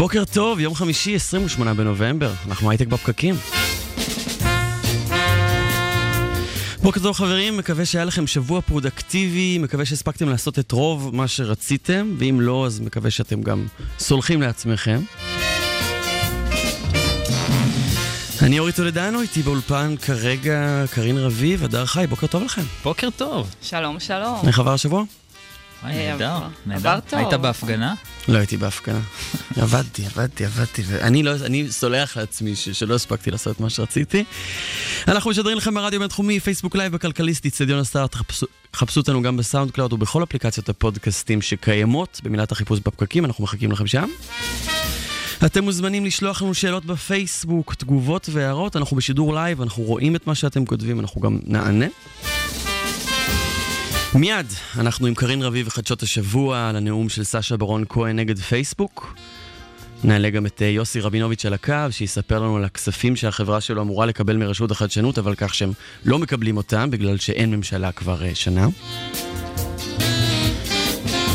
בוקר טוב, יום חמישי, 28 בנובמבר, אנחנו הייטק בפקקים. בוקר טוב חברים, מקווה שהיה לכם שבוע פרודקטיבי, מקווה שהספקתם לעשות את רוב מה שרציתם, ואם לא, אז מקווה שאתם גם סולחים לעצמכם. אני אורי טולדנו, איתי באולפן כרגע קרין רביב, הדר חי, בוקר טוב לכם. בוקר טוב. שלום, שלום. איך עבר השבוע? וואי, אה, נהדר, נהדר. עבר טוב. היית בהפגנה? לא הייתי בהפגנה. עבדתי, עבדתי, עבדתי, ואני לא, אני סולח לעצמי ש, שלא הספקתי לעשות את מה שרציתי. אנחנו משדרים לכם ברדיו בינתחומי, פייסבוק live, בכלכליסט, אצטדיון הסטארט, חפשו, חפשו אותנו גם בסאונד קלאוד ובכל אפליקציות הפודקאסטים שקיימות, במילת החיפוש בפקקים, אנחנו מחכים לכם שם. אתם מוזמנים לשלוח לנו שאלות בפייסבוק, תגובות והערות, אנחנו בשידור live, אנחנו רואים את מה שאתם כותבים, אנחנו גם נענה. מיד, אנחנו עם קרין רביב וחדשות השבוע על הנאום של סשה ברון כהן נגד פייסבוק. נעלה גם את אה, יוסי רבינוביץ' על הקו, שיספר לנו על הכספים שהחברה שלו אמורה לקבל מרשות החדשנות, אבל כך שהם לא מקבלים אותם, בגלל שאין ממשלה כבר אה, שנה.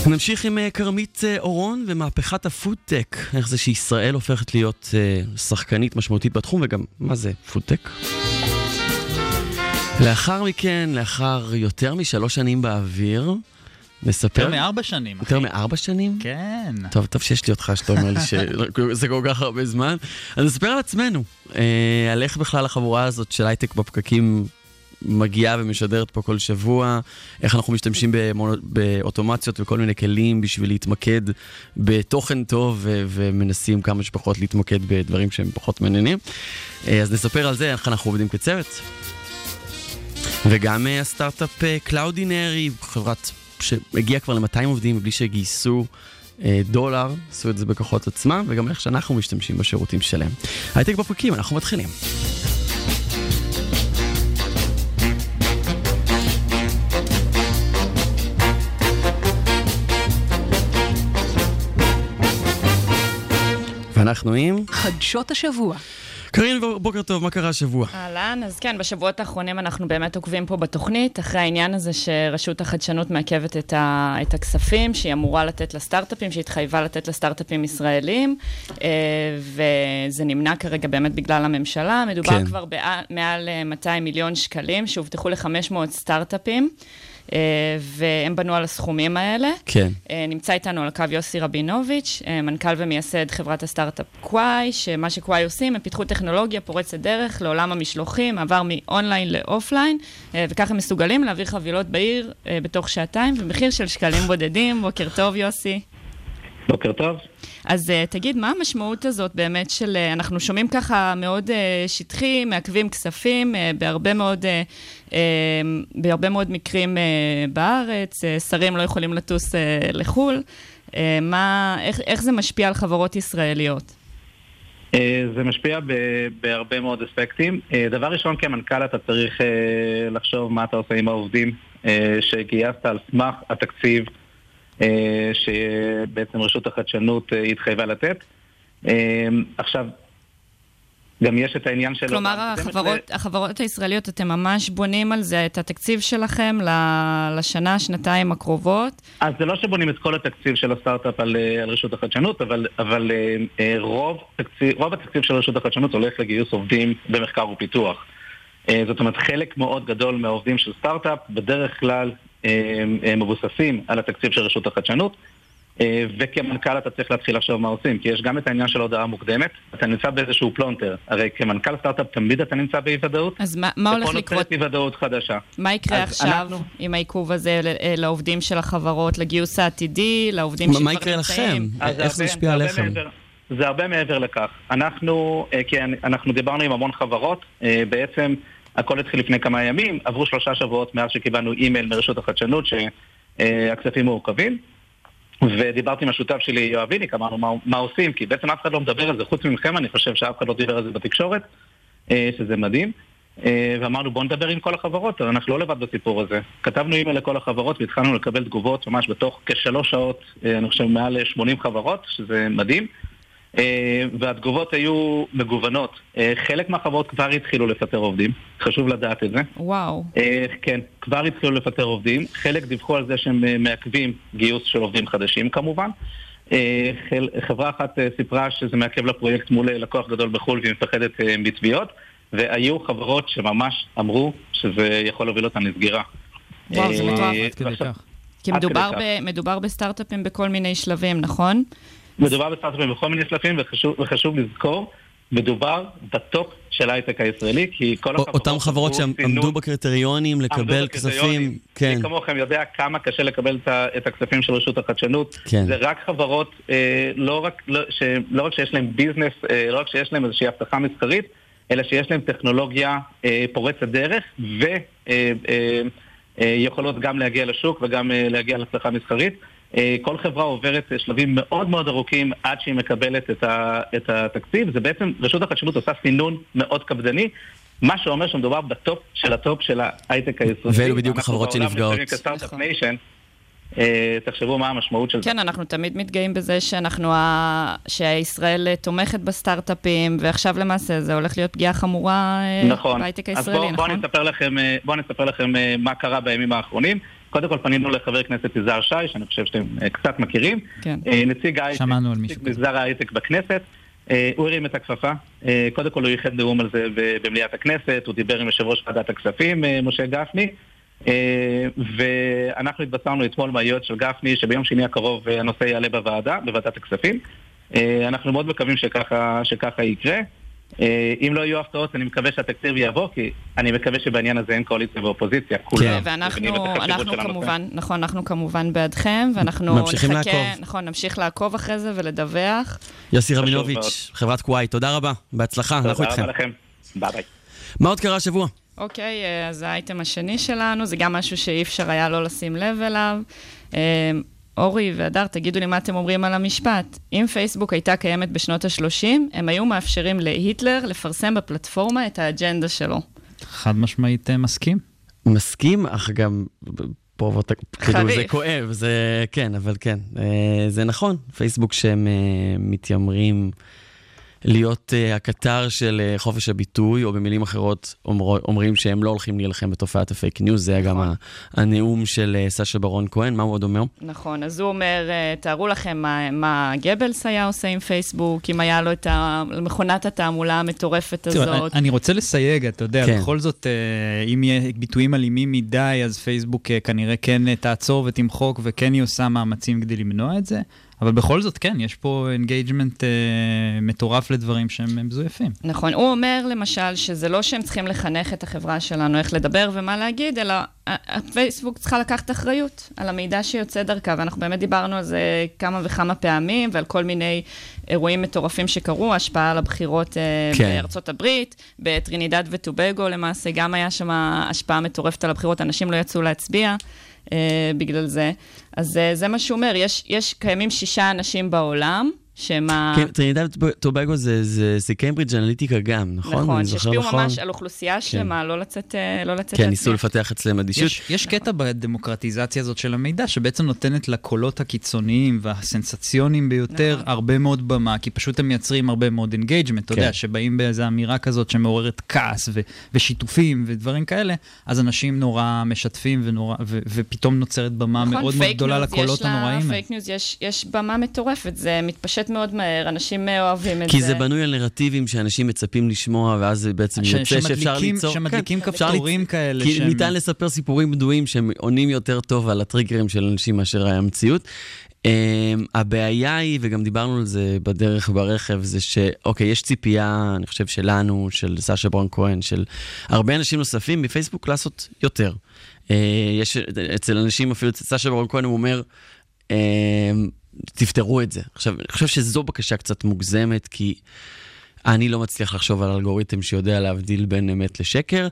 נמשיך עם אה, כרמית אורון ומהפכת הפודטק, איך זה שישראל הופכת להיות שחקנית משמעותית בתחום, וגם מה זה פודטק. לאחר מכן, לאחר יותר משלוש שנים באוויר, נספר... יותר מארבע שנים, אחי. יותר מארבע שנים? כן. טוב, טוב שיש לי אותך שאתה אומר לי שזה כל כך הרבה זמן. אז נספר על עצמנו, אה, על איך בכלל החבורה הזאת של הייטק בפקקים מגיעה ומשדרת פה כל שבוע, איך אנחנו משתמשים במונו- באוטומציות וכל מיני כלים בשביל להתמקד בתוכן טוב ו- ומנסים כמה שפחות להתמקד בדברים שהם פחות מעניינים. אה, אז נספר על זה, איך אנחנו עובדים כצוות. וגם אה, הסטארט-אפ קלאודינרי, חברה שהגיעה כבר ל-200 עובדים מבלי שגייסו אה, דולר, עשו את זה בכוחות עצמם, וגם איך שאנחנו משתמשים בשירותים שלהם. הייטק בפקקים, אנחנו מתחילים. ואנחנו עם... חדשות השבוע. קרין, בוקר טוב, מה קרה השבוע? אהלן, אז כן, בשבועות האחרונים אנחנו באמת עוקבים פה בתוכנית, אחרי העניין הזה שרשות החדשנות מעכבת את, ה, את הכספים שהיא אמורה לתת לסטארט-אפים, שהתחייבה לתת לסטארט-אפים ישראלים, אה, וזה נמנע כרגע באמת בגלל הממשלה. מדובר כן. כן. כבר במעל 200 מיליון שקלים שהובטחו ל-500 סטארט-אפים. אה, והם בנו על הסכומים האלה. כן. אה, נמצא איתנו על הקו יוסי רבינוביץ', אה, מנכ"ל ומייסד חברת הסטארט-אפ קוואי, שמה שקוואי עושים, הם פיתחו טכנולוגיה פורצת דרך לעולם המשלוחים, עבר מ online ל offline, וככה הם מסוגלים להעביר חבילות בעיר בתוך שעתיים, במחיר של שקלים בודדים. בוקר טוב, יוסי. בוקר טוב. אז uh, תגיד, מה המשמעות הזאת באמת של, uh, אנחנו שומעים ככה מאוד uh, שטחי, מעכבים כספים uh, בהרבה מאוד, uh, uh, בהרבה מאוד מקרים uh, בארץ, uh, שרים לא יכולים לטוס uh, לחו"ל, uh, מה, איך, איך זה משפיע על חברות ישראליות? אה, זה משפיע בהרבה מאוד אספקטים. אה, דבר ראשון, כמנכ"ל אתה צריך אה, לחשוב מה אתה עושה עם העובדים אה, שגייסת על סמך התקציב שבעצם רשות החדשנות אה, התחייבה לתת. אה, עכשיו, גם יש את העניין של... כלומר, זה מה החברות, החברות הישראליות, אתם ממש בונים על זה את התקציב שלכם לשנה, שנתיים הקרובות. אז זה לא שבונים את כל התקציב של הסטארט-אפ על, אה, על רשות החדשנות, אבל, אבל אה, אה, רוב, תקציב, רוב התקציב של רשות החדשנות הולך לגיוס עובדים במחקר ופיתוח. אה, זאת אומרת, חלק מאוד גדול מהעובדים של סטארט-אפ בדרך כלל אה, אה, מבוססים על התקציב של רשות החדשנות. אה, וכמנכ"ל אתה צריך להתחיל לחשוב מה עושים, כי יש גם את העניין של הודעה מוקדמת, אתה נמצא באיזשהו פלונטר, הרי כמנכ"ל סטארט-אפ תמיד אתה נמצא באי ודאות, אז מה, מה הולך ופה לקרות? נוצרת אי ודאות חדשה. מה יקרה עכשיו אנחנו- עם העיכוב הזה אה, לעובדים של החברות, לגיוס העתידי, לעובדים שכבר מה יקרה נמצאים? לכם? אז איך זה הרבה עליכם? זה הרבה מעבר לכך. אנחנו, כי אנחנו דיברנו עם המון חברות, בעצם הכל התחיל לפני כמה ימים, עברו שלושה שבועות מאז שקיבלנו אימייל מרשות החדשנות שהכספים מעוכבים. ודיברתי עם השותף שלי, יואב ויניק, אמרנו מה, מה עושים, כי בעצם אף אחד לא מדבר על זה, חוץ מכם, אני חושב שאף אחד לא דיבר על זה בתקשורת, אה, שזה מדהים. אה, ואמרנו בואו נדבר עם כל החברות, אנחנו לא לבד בסיפור הזה. כתבנו אימייל לכל החברות והתחלנו לקבל תגובות ממש בתוך כשלוש שעות, אה, אני חושב מעל 80 חברות, שזה מדהים. אה, והתגובות היו מגוונות. אה, חלק מהחברות כבר התחילו לפטר עובדים, חשוב לדעת את זה. וואו. אה, כן, כבר התחילו לפטר עובדים. חלק דיווחו על זה שהם מעכבים גיוס של עובדים חדשים כמובן. חברה אחת סיפרה שזה מעכב לה פרויקט מול לקוח גדול בחו"ל והיא מפחדת מתביעות. והיו חברות שממש אמרו שזה יכול להוביל אותן לסגירה. וואו, זה מטורף. עד כדי ועכשיו- כך. כי מדובר בסטארט-אפים בכל מיני שלבים, נכון? מדובר בסטארט-אפים בכל מיני שלבים, וחשוב, וחשוב לזכור, מדובר ב top של ההייטק הישראלי, כי כל החברות... אותן חברות שעמדו בקריטריונים לקבל. כספים, כן. מי כמוכם יודע כמה קשה לקבל את הכספים של רשות החדשנות. כן. זה רק חברות, אה, לא רק, לא, ש, לא רק שיש להם business, אה, לא רק שיש להם איזושהי הבטחה מסחרית, אלא שיש להם טכנולוגיה אה, פורצת דרך, ויכולות גם להגיע לשוק וגם אה, להגיע להצלחה מסחרית. אה, כל חברה עוברת אה, שלבים מאוד מאוד ארוכים עד שהיא מקבלת את, ה, את התקציב. זה בעצם, רשות החדשנות עושה סינון מאוד קפדני. מה שאומר שמדובר ב top של ה top של ההייטק הישראלי. ואלו בדיוק החברות שנפגעות. נכון. אה, תחשבו מה המשמעות של זה. כן, אנחנו תמיד מתגאים בזה שאנחנו, ה... שישראל תומכת בסטארט-אפים, ועכשיו למעשה זה הולך להיות פגיעה חמורה נכון. בהייטק אז הישראלי, בואו בוא נכון? לכם, אה, בואו אני אספר לכם אה, מה קרה בימים האחרונים. קודם כל פנינו לחבר הכנסת יזהר שי, שאני חושב שאתם אה, קצת מכירים. כן. אה, נציג ההייטק, שמענו על נציג מישהו כזה. מגזר ההייטק בכנסת. אה, הוא הרים את הכפפה. קודם כל הוא ייחד נאום על זה במליאת הכנסת, הוא דיבר עם יושב ראש ועדת הכספים, משה גפני. ואנחנו התבשרנו אתמול מהיועץ של גפני שביום שני הקרוב הנושא יעלה בוועדה, בוועדת הכספים. אנחנו מאוד מקווים שככה, שככה יקרה. אה, אם לא יהיו הפתעות, אני מקווה שהתקציב יעבור, כי אני מקווה שבעניין הזה אין קואליציה ואופוזיציה. את ואנחנו. כמובן, נכון, אנחנו כמובן בעדכם, ואנחנו ממשיכים נחכה, לעקוב. נכון, נמשיך לעקוב אחרי זה ולדווח. יוסי רבינוביץ'. חברת קוואי, תודה רבה, בהצלחה, אנחנו תודה איתכם. רבה לכם. ביי ביי. מה עוד קרה השבוע? אוקיי, אה, אז האייטם השני שלנו, זה גם משהו שאי אפשר היה לא לשים לב אליו. אורי והדר, תגידו לי מה אתם אומרים על המשפט. אם פייסבוק הייתה קיימת בשנות ה-30, הם היו מאפשרים להיטלר לפרסם בפלטפורמה את האג'נדה שלו. חד משמעית אה, מסכים. מסכים, אך גם פה ואת- כאילו זה. כואב, זה כן, אבל כן, אה, זה נכון, פייסבוק שהם אה, מתיימרים להיות אה, הקטר של אה, חופש הביטוי, או במילים אחרות אומר, אומרים שהם לא הולכים להילחם בתופעת הפייק ניוז, זה היה גם נכון. ה- הנאום של אה, סשה ברון כהן, מה הוא עוד אומר? נכון, אז הוא אומר, אה, תארו לכם מה, מה גבלס היה עושה עם פייסבוק, אם היה לו את מכונת התעמולה המטורפת תראו, הזאת. אני רוצה לסייג, אתה יודע, כן. בכל זאת, אה, אם יהיה ביטויים אלימים מדי, אז פייסבוק אה, כנראה כן אה, תעצור ותמחוק, וכן היא עושה מאמצים כדי למנוע את זה. אבל בכל זאת, כן, יש פה engagement מטורף לדברים שהם אה, מזויפים. נכון, הוא אומר למשל שזה לא שהם צריכים לחנך את החברה שלנו איך לדבר ומה להגיד, אלא הפייסבוק צריכה לקחת אחריות על המידע שיוצא דרכה, ואנחנו באמת דיברנו על זה כמה וכמה פעמים, ועל כל מיני אירועים מטורפים שקרו, השפעה על הבחירות אה, כן. בארצות הברית, בטרינידד וטובגו למעשה, גם היה שם השפעה מטורפת על הבחירות, אנשים לא יצאו להצביע. אה, בגלל זה. אז אה, זה מה שהוא אומר, יש, יש קיימים שישה אנשים בעולם, שהם ה... כן, טרינידד טובגו זה- זה זה קיימברידג' אנליטיקה גם, נכון? נכון, שהשפיעו נכון? ממש על אוכלוסייה שלמה, לא לצאת אה, לא לצאת כן, ניסו. לפתח אצלם אדישות. יש, יש קטע בדמוקרטיזציה הזאת של המידע, שבעצם נותנת לקולות הקיצוניים והסנסציוניים ביותר נכון. הרבה מאוד במה, כי פשוט הם מייצרים הרבה מאוד engagement, אתה כן. יודע, שבאים באיזו אמירה כזאת שמעוררת כעס ו- ושיתופים ודברים כאלה, אז אנשים נורא משתפים ונורא, ו- ופתאום נוצרת במה מאוד מאוד נכון, פייק גדולה לקולות הנוראים האלה. פייק ניוז, יש, יש במה מטורפת, זה מתפשט מאוד מהר, אנשים אה, אוהבים את כי זה. זה בנוי על נרטיבים שאנשים מצפים לשמוע, ואז זה בעצם ש- יוצא שאפשר ליצור... שמדליקים כן, כפתורים ליצ- כאלה כי שהם- ניתן לספר סיפורים בדויים שהם עונים יותר טוב על הטריגרים של אנשים מאשר המציאות. Um, הבעיה היא, וגם דיברנו על זה בדרך ברכב, זה שאוקיי, יש ציפייה, אני חושב שלנו, של סשה ברון כהן, של הרבה אנשים נוספים בפייסבוק לעשות יותר. Uh, יש אצל אנשים, אפילו אצל סשה ברון כהן, הוא אומר, אמ, תפתרו את זה. עכשיו, אני חושב שזו בקשה קצת מוגזמת, כי... אני לא מצליח לחשוב על אלגוריתם שיודע להבדיל בין אמת לשקר.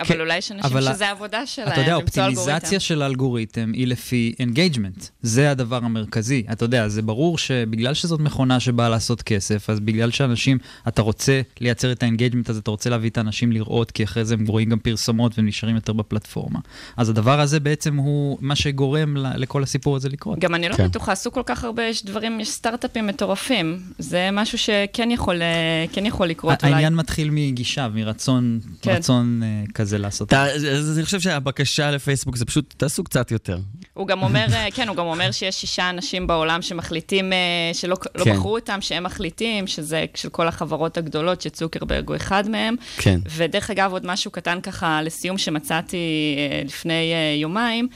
אבל כן, אולי יש אנשים אבל שזה העבודה שלהם, אתה יודע, למצוא אלגוריתם. האופטימיזציה של האלגוריתם היא לפי engagement. זה הדבר המרכזי. אתה יודע, זה ברור שבגלל שזאת מכונה שבאה לעשות כסף, אז בגלל שאנשים, אתה רוצה לייצר את ה engagement הזה, אתה רוצה להביא את האנשים לראות, כי אחרי זה הם רואים גם פרסומות והם נשארים יותר בפלטפורמה. אז הדבר הזה בעצם הוא מה שגורם ל- לכל הסיפור הזה לקרות. גם אני לא כן. בטוחה, עשו כל כך הרבה, יש דברים, יש סטארט-אפים מטורפים. זה משהו שכן יכול, אה, כן יכול לקרות אולי. העניין מתחיל מגישה, מרצון כן. רצון אה, כזה לעשות. אתה- אז אני חושב שהבקשה לפייסבוק זה פשוט, תעשו קצת יותר. הוא גם אומר, אה, כן, הוא גם אומר שיש שישה אנשים בעולם שמחליטים, אה, שלא לא כן. בחרו אותם, שהם מחליטים, שזה של כל החברות הגדולות, שצוקרברג הוא אחד מהם. כן. ודרך אגב, עוד משהו קטן ככה לסיום שמצאתי אה, לפני יומיים,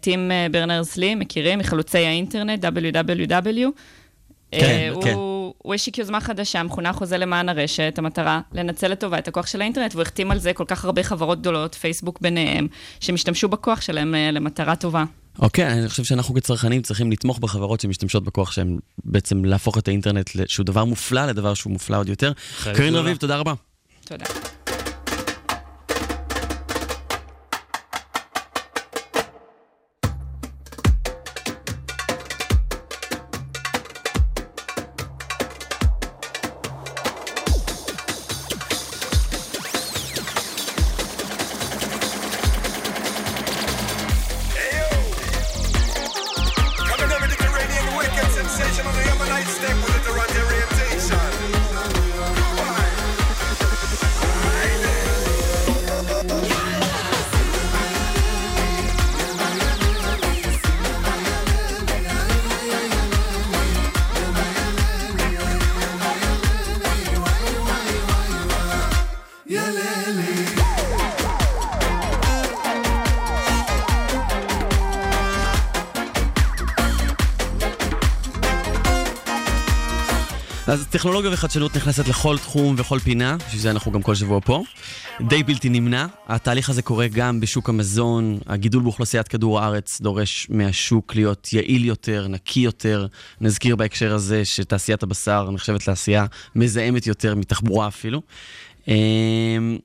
טים ברנרס לי, מכירים? מחלוצי האינטרנט, www. כן, כן. הוא, הוא השיק יוזמה חדשה, מכונה חוזה למען הרשת, המטרה לנצל לטובה את הכוח של האינטרנט, והוא החתים על זה כל כך הרבה חברות גדולות, פייסבוק ביניהם, שהם השתמשו בכוח שלהם אה, למטרה טובה. אוקיי, אני חושב שאנחנו כצרכנים צריכים לתמוך בחברות שמשתמשות בכוח שלהם, בעצם להפוך את האינטרנט, שהוא דבר מופלא לדבר שהוא מופלא עוד יותר. קרין. רביב, תודה רבה. תודה. אז טכנולוגיה וחדשנות נכנסת לכל תחום וכל פינה, בשביל זה אנחנו גם כל שבוע פה. די בלתי נמנע. התהליך הזה קורה גם בשוק המזון, הגידול באוכלוסיית כדור הארץ דורש מהשוק להיות יעיל יותר, נקי יותר. נזכיר בהקשר הזה שתעשיית הבשר נחשבת תעשייה מזהמת יותר מתחבורה אפילו. אמ,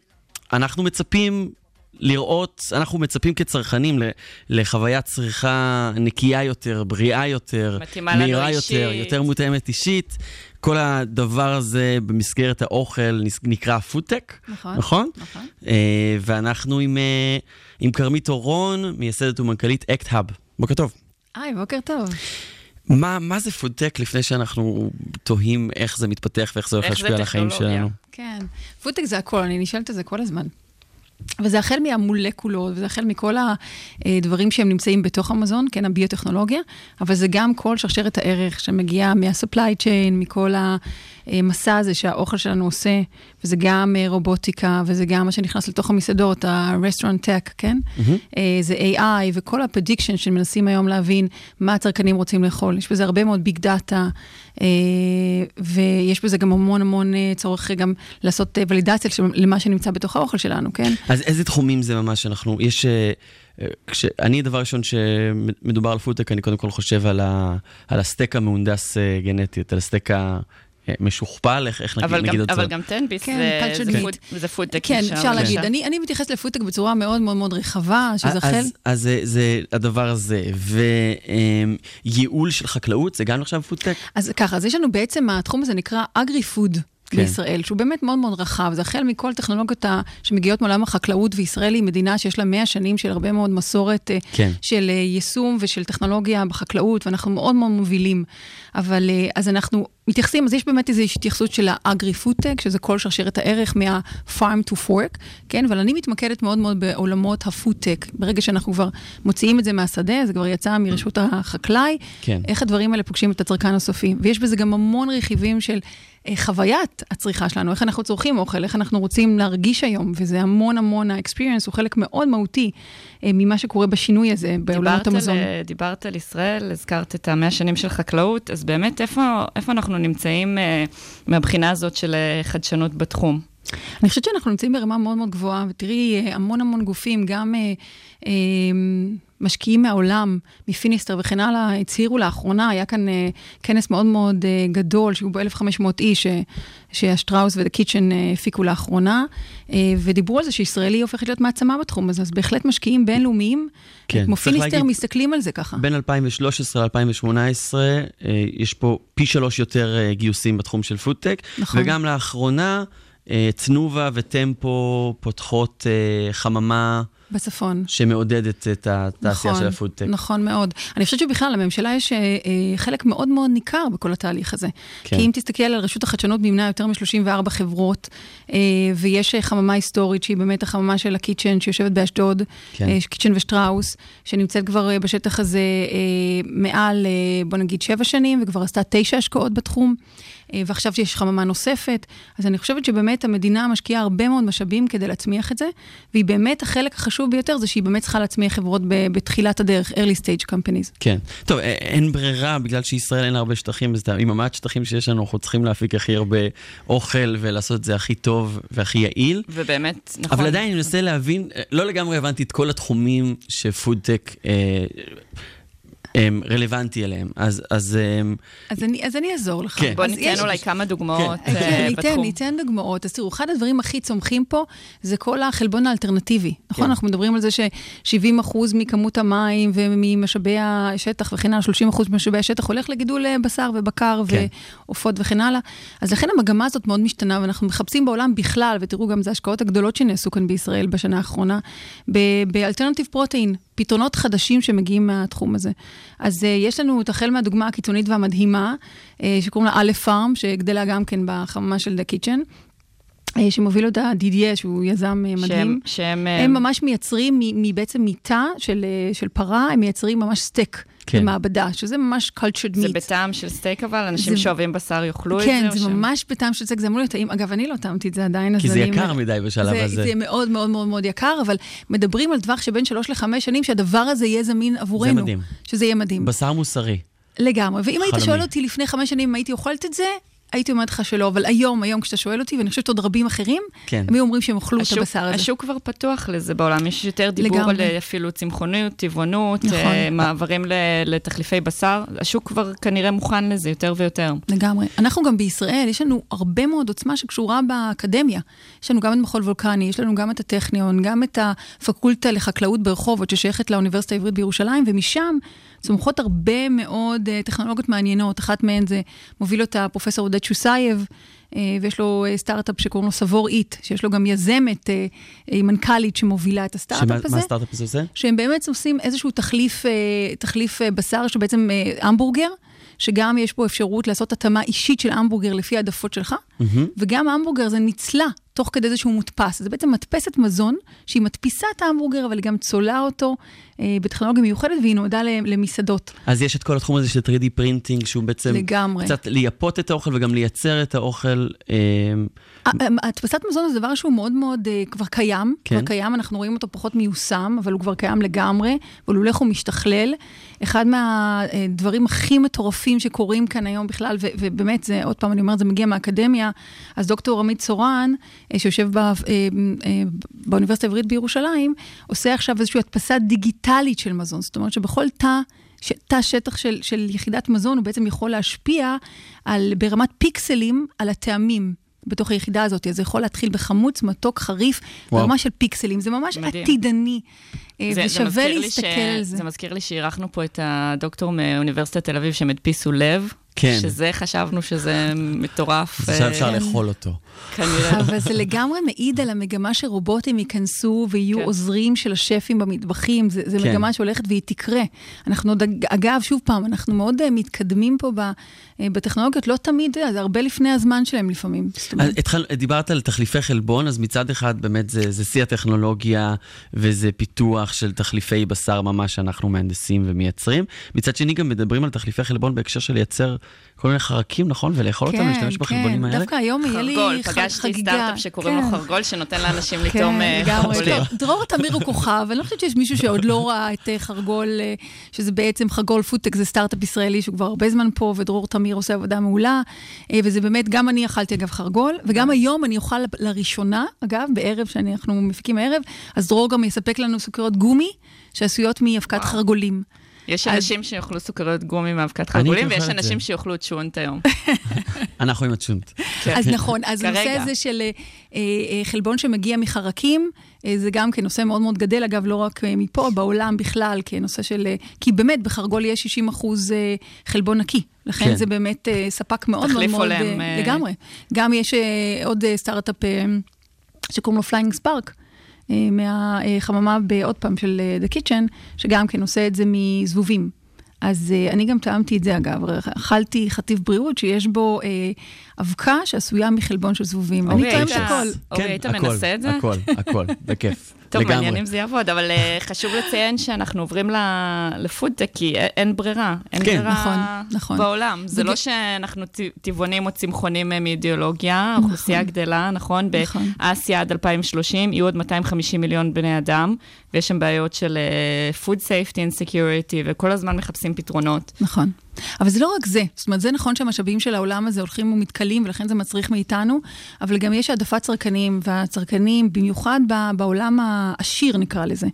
אנחנו מצפים לראות, אנחנו מצפים כצרכנים לחוויית צריכה נקייה יותר, בריאה יותר, מהירה. יותר, יותר מותאמת אישית. כל הדבר הזה במסגרת האוכל נקרא פודטק, נכון. נכון? נכון. אה, ואנחנו עם, אה, עם כרמית אורון, מייסדת ומנכ"לית אקט האב. בוקר טוב. היי, בוקר טוב. מה, מה זה פודטק לפני שאנחנו תוהים איך זה מתפתח ואיך זה הולך להשפיע על החיים. שלנו? כן, פודטק זה הכל, אני נשאלת על זה כל הזמן. וזה החל מהמולקולות, וזה החל מכל הדברים שהם נמצאים בתוך המזון, כן, הביוטכנולוגיה, אבל זה גם כל שרשרת הערך שמגיעה מה-supply chain, מכל המסע הזה שהאוכל שלנו עושה, וזה גם אה, רובוטיקה, וזה גם מה שנכנס לתוך המסעדות, ה-restaurant tech, כן? אה, זה AI וכל ה-prediction שמנסים היום להבין מה הצרכנים רוצים לאכול. יש בזה הרבה מאוד ביג דאטה, ויש בזה גם המון המון אה, צורך גם לעשות אה, ולידציה למה שנמצא בתוך האוכל שלנו, כן? אז איזה תחומים זה ממש אנחנו, יש... אה, אה, כש, אני, דבר ראשון שמדובר על פודטק, אני קודם כל חושב על, ה, על הסטייק המהונדס אה, גנטית, על הסטייק המשוכפל, איך, איך נגיד, אבל, נגיד גם, את אבל זה. גם תן-ביס כן, זה, זה. פוד, זה פודטק. כן. אפשר להגיד. כן. אני, אני מתייחסת לפודטק בצורה מאוד מאוד מאוד רחבה, שזה החל... אז, אז זה, זה הדבר הזה, וייעול של חקלאות, זה גם נחשב פודטק? אז ככה, אז יש לנו בעצם, התחום הזה נקרא agri-food. כן. בישראל, שהוא באמת מאוד מאוד רחב, זה החל מכל טכנולוגיות שמגיעות מעולם החקלאות, וישראל היא מדינה שיש לה 100 שנים של הרבה מאוד מסורת אה, כן. של אה, יישום ושל טכנולוגיה בחקלאות, ואנחנו מאוד מאוד מובילים. אבל אה, אז אנחנו מתייחסים, אז יש באמת איזו התייחסות של ה agri-foodtech, שזה כל שרשרת הערך מה-farm to fork, כן? אבל אני מתמקדת מאוד מאוד בעולמות הפודטק. ברגע שאנחנו כבר מוציאים את זה מהשדה, זה כבר יצא מרשות החקלאי, כן. איך הדברים האלה פוגשים את הצרכן הסופי. ויש בזה גם המון רכיבים של חוויית הצריכה שלנו, איך אנחנו צורכים אוכל, איך אנחנו רוצים להרגיש היום, וזה המון המון, ה-experience הוא חלק מאוד מהותי אה, ממה שקורה בשינוי הזה בעולמות המזון. על, דיברת על ישראל, הזכרת את המאה שנים של חקלאות, אז באמת, איפה, איפה אנחנו נמצאים אה, מהבחינה הזאת של אה, חדשנות בתחום? אני חושבת שאנחנו נמצאים ברמה מאוד מאוד גבוהה, ותראי, אה, המון המון גופים, גם אה, אה, משקיעים מהעולם, מפיניסטר וכן הלאה, הצהירו לאחרונה, היה כאן אה, כנס מאוד מאוד אה, גדול, שהיו בו 1,500 איש, אה, שהשטראוס וקיצ'ן אה, הפיקו לאחרונה, אה, ודיברו על זה שישראל היא הופכת להיות מעצמה בתחום הזה, אז בהחלט משקיעים בינלאומיים, כן, כמו פיניסטר, להגיד- מסתכלים על זה ככה. בין 2013 ל-2018, יש פה פי שלוש יותר אה, גיוסים בתחום של פודטק. נכון. וגם לאחרונה, תנובה וטמפו פותחות אה, חממה בצפון. שמעודדת את התעשייה נכון, של הפודטק. נכון מאוד. אני חושבת שבכלל, לממשלה יש אה, אה, חלק מאוד מאוד ניכר בכל התהליך הזה. כן. כי אם תסתכל על רשות החדשנות, מימנה יותר מ-34 חברות, אה, ויש אה, חממה היסטורית, שהיא באמת החממה של הקיצ'ן, שיושבת באשדוד, כן. אה, קיצ'ן ושטראוס, שנמצאת כבר אה, בשטח הזה אה, מעל, אה, בוא נגיד, שבע שנים, וכבר עשתה תשע השקעות בתחום. אה, ועכשיו יש חממה נוספת, אז אני חושבת שבאמת המדינה משקיעה הרבה מאוד משאבים כדי להצמיח את זה, והיא באמת, החלק החשוב ביותר זה שהיא באמת צריכה להצמיח חברות ב- בתחילת הדרך, early stage companies. כן. טוב, א- אין ברירה, בגלל שישראל אין הרבה שטחים, אז עם המעט שטחים שיש לנו, אנחנו צריכים להפיק הכי הרבה אוכל ולעשות את זה הכי טוב והכי יעיל. ובאמת, נכון. אבל עדיין אני מנסה להבין, לא לגמרי הבנתי את כל התחומים שפודטק אה, רלוונטי אליהם. אז, אז אה, אז אני, אז אני אעזור לך. כן. בוא ניתן יש- אולי כמה דוגמאות כן, אה, ניתן, בתחום. ניתן דוגמאות. אז תראו, אחד הדברים הכי צומחים פה זה כל החלבון האלטרנטיבי. נכון? כן. אנחנו מדברים על זה ש-70% מכמות המים וממשאבי השטח וכן הלאה, 30% ממשאבי השטח הולך לגידול אה, בשר ובקר כן. ועופות וכן הלאה. אז לכן המגמה הזאת מאוד משתנה, ואנחנו מחפשים בעולם בכלל, ותראו גם זה ההשקעות הגדולות שנעשו כאן בישראל בשנה האחרונה, באלטרנטיב פרוטאין, פתרונות חדשים שמגיעים מהתחום הזה. אז uh, יש לנו את החל מהדוגמה הקיצונית והמדהימה, uh, שקוראים לה א' פארם, שגדלה גם כן בחממה של The Kitchen. אה, שמוביל אותה דידייה, שהוא יזם מדהים. שהם, שהם, הם ממש מייצרים מ- מבעצם מתא של, של פרה, הם מייצרים ממש סטייק כן. במעבדה, שזה ממש cultured זה meat. בטעם של סטייק אבל? אנשים זה- שאוהבים בשר יאכלו את זה? כן, זה שהם- ממש בטעם של סטייק, זה אמור להיות טעים. אגב, אני לא טעמתי את זה עדיין, כי זה אני... יקר מדי בשלב זה, הזה. זה מאוד מאוד מאוד מאוד יקר, אבל מדברים על טווח שבין שלוש לחמש שנים, שהדבר הזה יהיה זמין עבורנו. מדהים. שזה יהיה מדהים. בשר מוסרי. לגמרי. ואם היית חלומי. שואל אותי לפני חמש שנים אם הייתי אוכלת את זה, הייתי אומרת לך שלא, אבל היום, היום כשאתה שואל אותי, ואני חושבת עוד רבים אחרים, כן. הם היו אומרים שהם אוכלו את השוק, הבשר הזה. השוק כבר פתוח לזה בעולם, יש יותר דיבור לגמרי. על אה, אפילו צמחוניות, טבעונות, נכון. אה, מעברים ל- לתחליפי בשר, השוק כבר כנראה מוכן לזה יותר ויותר. לגמרי. אנחנו גם בישראל, יש לנו הרבה מאוד עוצמה שקשורה באקדמיה. יש לנו גם את מכון וולקני, יש לנו גם את הטכניון, גם את הפקולטה לחקלאות ברחובות, ששייכת לאוניברסיטה העברית בירושלים, ומשם צומחות הרבה מאוד אה, טכנולוגיות מעניינות. אחת מהן זה מוביל אותה פרופסור עודד שוסייב, אה, ויש לו אה, סטארט-אפ שקוראים לו סבור איט, שיש לו גם יזמת, אה, אה, מנכ"לית שמובילה את הסטארט-אפ הזה. מה הסטארט-אפ הזה עושה? שהם באמת עושים איזשהו תחליף, תחליף בשר, שבעצם המבורגר, שגם יש בו אפשרות לעשות התאמה אישית של המבורגר לפי העדפות שלך, וגם המבורגר זה נצלה תוך כדי זה שהוא מודפס. זה בעצם מדפסת מזון, שהיא מדפיסה את ההמבורגר, אבל היא גם צולה אותו אה, בטכנולוגיה מיוחדת, והיא נועדה למסעדות. אז יש את כל התחום הזה של 3D printing, שהוא בעצם... לגמרי. קצת לייפות את האוכל וגם לייצר את האוכל. אה, הדפסת מזון זה דבר שהוא מאוד מאוד אה, כבר קיים, כן. כבר קיים, אנחנו רואים אותו פחות מיושם, אבל הוא כבר קיים לגמרי, אבל הוא הולך ומשתכלל. אחד מהדברים הכי מטורפים שקורים כאן היום בכלל, ו- ובאמת, זה, עוד פעם, אני אומרת, זה מגיע מהאקדמיה, אז דוקטור עמית צורן, אה, שיושב ב, אה, באוניברסיטה העברית בירושלים, עושה עכשיו איזושהי הדפסה דיגיטלית של מזון, זאת אומרת שבכל תא... תא שטח של, של יחידת מזון, הוא בעצם יכול להשפיע על, ברמת פיקסלים על הטעמים. בתוך היחידה הזאת, אז זה יכול להתחיל בחמוץ, מתוק, חריף. ברמה של פיקסלים, זה ממש מדהים. עתידני, אה, זה- זה ושווה להסתכל ש- על זה. זה מזכיר לי שאירחנו פה את הדוקטור מאוניברסיטת תל אביב שהם הדפיסו לב. כן. שזה חשבנו שזה מטורף. עכשיו אה, אפשר לאכול אותו. כנראה. אבל זה לגמרי מעיד על המגמה שרובוטים ייכנסו ויהיו כן. עוזרים של השפים במטבחים. זה, זה כן. מגמה שהולכת והיא תקרה. אנחנו עוד, אגב, שוב פעם, אנחנו מאוד אה, מתקדמים פה ב, אה, בטכנולוגיות, לא תמיד, זה הרבה לפני הזמן שלהם לפעמים. אז התחל, דיברת על תחליפי חלבון, אז מצד אחד באמת זה, זה שיא הטכנולוגיה וזה פיתוח של תחליפי בשר ממש שאנחנו מהנדסים ומייצרים. מצד שני גם מדברים על תחליפי חלבון בהקשר של לייצר כל מיני חרקים, נכון? ולאכול אותם, להשתמש בחלבונים האלה? כן, דווקא היום יהיה לי חרגול, ח- פגשתי חגיגה. סטארט-אפ שקוראים לו כן. חרגול, שנותן לאנשים כן, לטעום אה, לגמרי. חרגולים. דרור תמיר הוא כוכב, אני לא חושבת שיש מישהו שעוד לא ראה את אה, חרגול, אה, שזה בעצם חרגול פודטק, זה סטארט-אפ ישראלי שהוא כבר הרבה זמן פה, ודרור תמיר עושה עבודה מעולה, וזה באמת, גם אני אכלתי אגב חרגול, וגם היום אני אוכל לראשונה, אגב, בערב שאנחנו מפיקים הערב, אז דרור גם יספק לנו סוכריות גומי, שעשויות מאבקת חרגולים. יש אנשים שיאכלו סוכריות גומי מאבקת הייתי ויש אנשים. שיאכלו צ'ולנט היום. אנחנו עם הצ'ולנט. כן. אז נכון, אז. הנושא הזה של אה, אה, חלבון שמגיע מחרקים, אה, זה גם כן נושא מאוד מאוד גדל, אגב, לא רק מפה, בעולם בכלל, כנושא של... כי באמת, בחרגול יש 60 אחוז חלבון נקי. לכן כן. זה באמת ספק מאוד מאוד תחליף מאוד... הולם, אה, אה. לגמרי. גם יש עוד סטארט-אפ שקוראים לו Flying Spark. מהחממה, ב- עוד פעם, של אה, The Kitchen, שגם כן עושה את זה מזבובים. אז אה, אני גם טעמתי את זה, אגב. אכלתי חטיף בריאות שיש בו אה, אבקה שעשויה מחלבון של זבובים. אני אורי, טועמת היית- הכל. אורי, היית מנסה את זה? כן, הכל, הכל, בכיף. טוב. מעניין אם זה יעבוד, אבל אה, חשוב לציין שאנחנו עוברים לפודטק, כי אין ברירה. אין כן. ברירה נכון, נכון. בעולם. זה לא שאנחנו טבעונים או צמחונים אה, מאידיאולוגיה, האוכלוסייה גדלה, נכון? נכון. באסיה עד 2030 יהיו עוד 250 מיליון בני אדם, ויש שם בעיות של אה, food safety and security, וכל הזמן מחפשים פתרונות. נכון. אבל זה לא רק זה, זאת אומרת, זה נכון שהמשאבים של העולם הזה הולכים ומתכלים, ולכן זה מצריך מאיתנו, אבל גם יש העדפת צרכנים, והצרכנים, במיוחד בעולם העשיר נקרא לזה,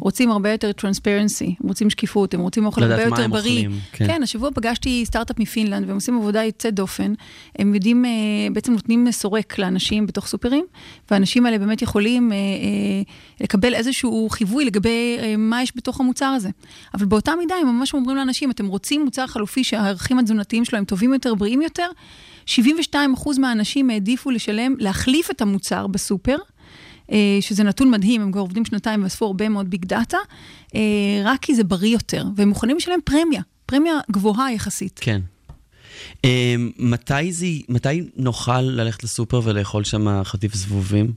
רוצים הרבה יותר transparency, הם רוצים שקיפות, הם רוצים אוכל הרבה יותר בריא. אוכלים, כן. כן, השבוע פגשתי סטארט-אפ מפינלנד, והם עושים עבודה יוצאת דופן. הם יודעים, אה, בעצם נותנים סורק לאנשים בתוך סופרים, והאנשים האלה באמת יכולים אה, אה, לקבל איזשהו חיווי לגבי מה יש בתוך המוצר הזה. אבל באותה מידה הם ממש אומרים לאנשים, אתם רוצים מוצר חלופי שהערכים התזונתיים שלו הם טובים יותר, בריאים יותר? 72% מהאנשים העדיפו לשלם, להחליף את המוצר בסופר. אה, שזה נתון מדהים, הם כבר עובדים שנתיים ואספו הרבה מאוד ביג דאטה, אה, רק כי זה בריא יותר, והם מוכנים לשלם פרמיה, פרמיה גבוהה יחסית. כן. אמ, מתי זה, מתי נוכל ללכת לסופר ולאכול שם חטיף זבובים?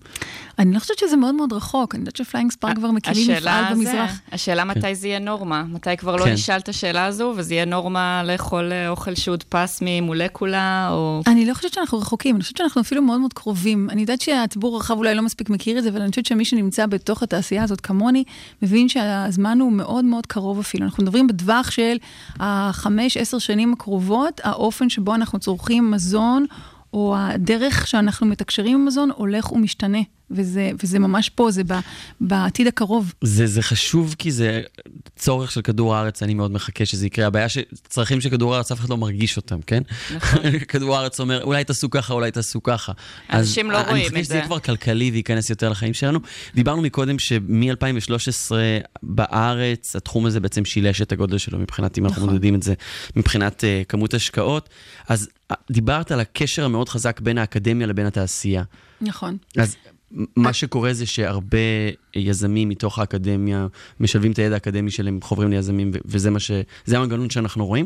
אני לא חושבת שזה מאוד מאוד רחוק, אני יודעת ש Flying Spark כבר מקימים מפעל זה- במזרח. השאלה מתי זה יהיה נורמה, מתי כבר לא כן. נשאל את השאלה הזו, וזה יהיה נורמה לאכול אה, אוכל שהודפס ממולקולה, או... אני לא חושבת שאנחנו רחוקים, אני חושבת שאנחנו אפילו מאוד מאוד קרובים. אני יודעת שהציבור הרחב אולי לא מספיק מכיר את זה, אבל אני חושבת שמי שנמצא בתוך התעשייה הזאת כמוני, מבין שהזמן הוא מאוד מאוד קרוב אפילו. אנחנו מדברים בטווח של החמש, עשר שנים הקרובות, האופן שבו אנחנו צורכים מזון, או הדרך שאנחנו מתקשרים עם מזון, הולך ומשתנה. וזה, וזה ממש פה, זה ב, בעתיד הקרוב. זה, זה חשוב כי זה צורך של כדור הארץ, אני מאוד מחכה שזה יקרה. הבעיה שצרכים של כדור הארץ, אף אחד לא מרגיש אותם, כן? נכון. כדור הארץ אומר, אולי תעשו ככה, אולי תעשו ככה. אנשים לא רואים אני מחכה את שזה יהיה זה. כבר כלכלי וייכנס יותר לחיים שלנו. דיברנו מקודם שמ-2013 בארץ, התחום הזה בעצם שילש את הגודל שלו מבחינת, אם אנחנו נכון. מודדים את זה, מבחינת אה, כמות השקעות. אז אה, דיברת על הקשר המאוד חזק בין האקדמיה לבין התעשייה. נכון. אז מה שקורה זה שהרבה יזמים מתוך האקדמיה משלבים את הידע האקדמי שלהם, חוברים ליזמים, וזה מה ש... זה המנגנון שאנחנו רואים.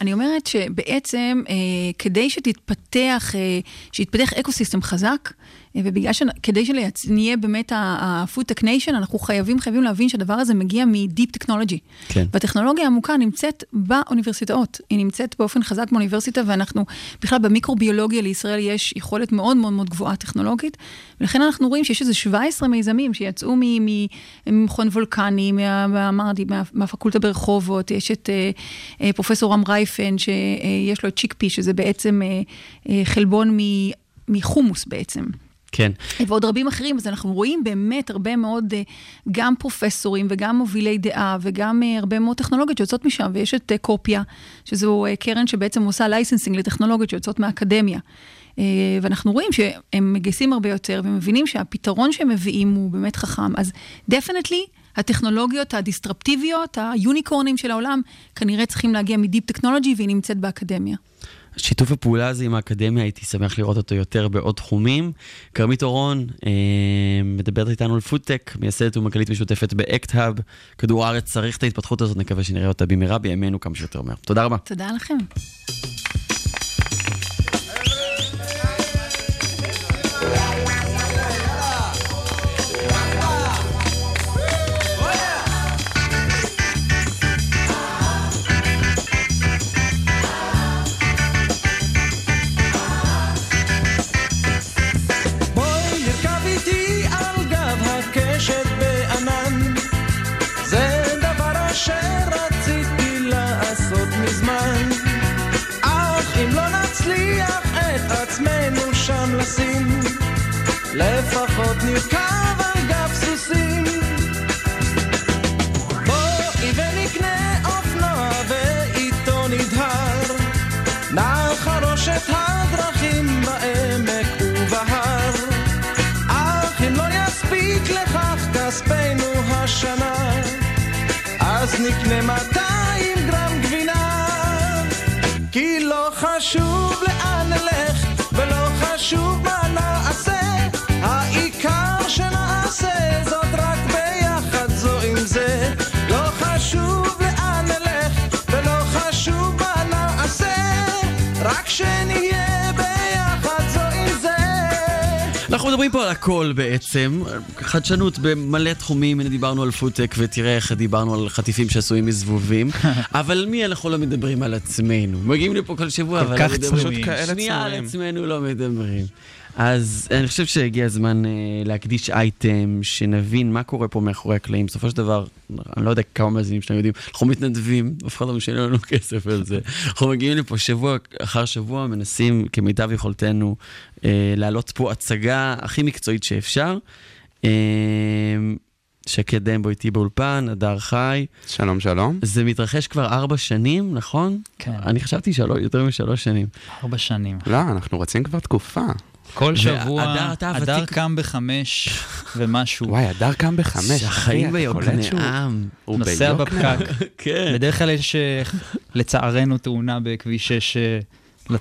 אני אומרת שבעצם אה, כדי שתתפתח, אה, שיתפתח ecosystem חזק, ובגלל שכדי שנהיה באמת ה-food tech nation, אנחנו חייבים, חייבים להבין שהדבר הזה מגיע מ-deep technology. כן. והטכנולוגיה העמוקה נמצאת באוניברסיטאות. היא נמצאת באופן חזק באוניברסיטה, ואנחנו, בכלל במיקרוביולוגיה לישראל יש יכולת מאוד מאוד מאוד גבוהה טכנולוגית, ולכן אנחנו רואים שיש איזה 17 מיזמים שיצאו ממכון וולקני, מה- מה- מהפקולטה ברחובות, יש את אה, אה, פרופסור רם רייפן, שיש לו את צ'יקפי, שזה בעצם אה, חלבון מ- מחומוס בעצם. כן. ועוד רבים אחרים, אז אנחנו רואים באמת הרבה מאוד, אה, גם פרופסורים וגם מובילי דעה וגם אה, הרבה מאוד טכנולוגיות שיוצאות משם, ויש את אה, קופיה, שזו קרן שבעצם עושה licensing לטכנולוגיות שיוצאות מהאקדמיה. ואנחנו רואים שהם מגייסים הרבה יותר ומבינים שהפתרון שהם מביאים הוא באמת חכם. אז definitely, הטכנולוגיות הדיסטרפטיביות, היוניקורנים של העולם, כנראה צריכים להגיע מדיפ טכנולוגי והיא נמצאת באקדמיה. שיתוף הפעולה הזה עם האקדמיה, הייתי שמח לראות אותו יותר בעוד תחומים. כרמית אורון אה, מדברת איתנו על פודטק, מייסדת ומנכ"לית משותפת באקט-האב. כדור הארץ צריך את ההתפתחות הזאת, נקווה שנראה אותה במהרה בימינו כמה שיותר מהר. תודה רבה. תודה לכם. נרכב על גב סוסים. בואי ונקנה אופנוע ואיתו נדהר, נחרוש את הדרכים בעמק ובהר. אך אם לא יספיק לכך כספנו השנה, אז נקנה 200 גרם גבינה. כי לא חשוב לאן נלך, ולא חשוב מה נעשה, שנעשה זאת רק ביחד זו עם זה. לא חשוב לאן נלך, ולא חשוב מה נעשה, רק שנהיה ביחד זו עם זה. אנחנו מדברים פה על הכל בעצם, חדשנות במלא תחומים, הנה דיברנו על פודטק ותראה איך דיברנו על חטיפים שעשויים מזבובים, אבל מי אנחנו לא מדברים על עצמנו? מגיעים לפה כל שבוע, כל אבל כך לא מדברים. צנועים. כאלה שנייה על. עצמנו לא מדברים. אז אני חושב שהגיע הזמן אה, להקדיש אייטם, שנבין מה קורה פה מאחורי הקלעים. בסופו של דבר, אני לא יודע כמה מאזינים שלנו יודעים, אנחנו מתנדבים, אף אחד לא משלם לנו כסף על זה. אנחנו מגיעים לפה שבוע אחר שבוע, מנסים כמיטב יכולתנו אה, להעלות פה הצגה הכי מקצועית שאפשר. אה, שקד דמבו איתי באולפן, הדר חי. שלום, שלום. זה מתרחש כבר ארבע שנים, נכון? כן. אני חשבתי שלוש, יותר משלוש שנים. ארבע שנים. לא, אנחנו רצים כבר תקופה. כל שבוע, אתה הדר. קם בחמש ומשהו. וואי, הדר קם בחמש. החיים ביוקנעם. הוא נוסע. בפקק. כן. בדרך כלל יש, אה, לצערנו, תאונה בכביש 6 אה,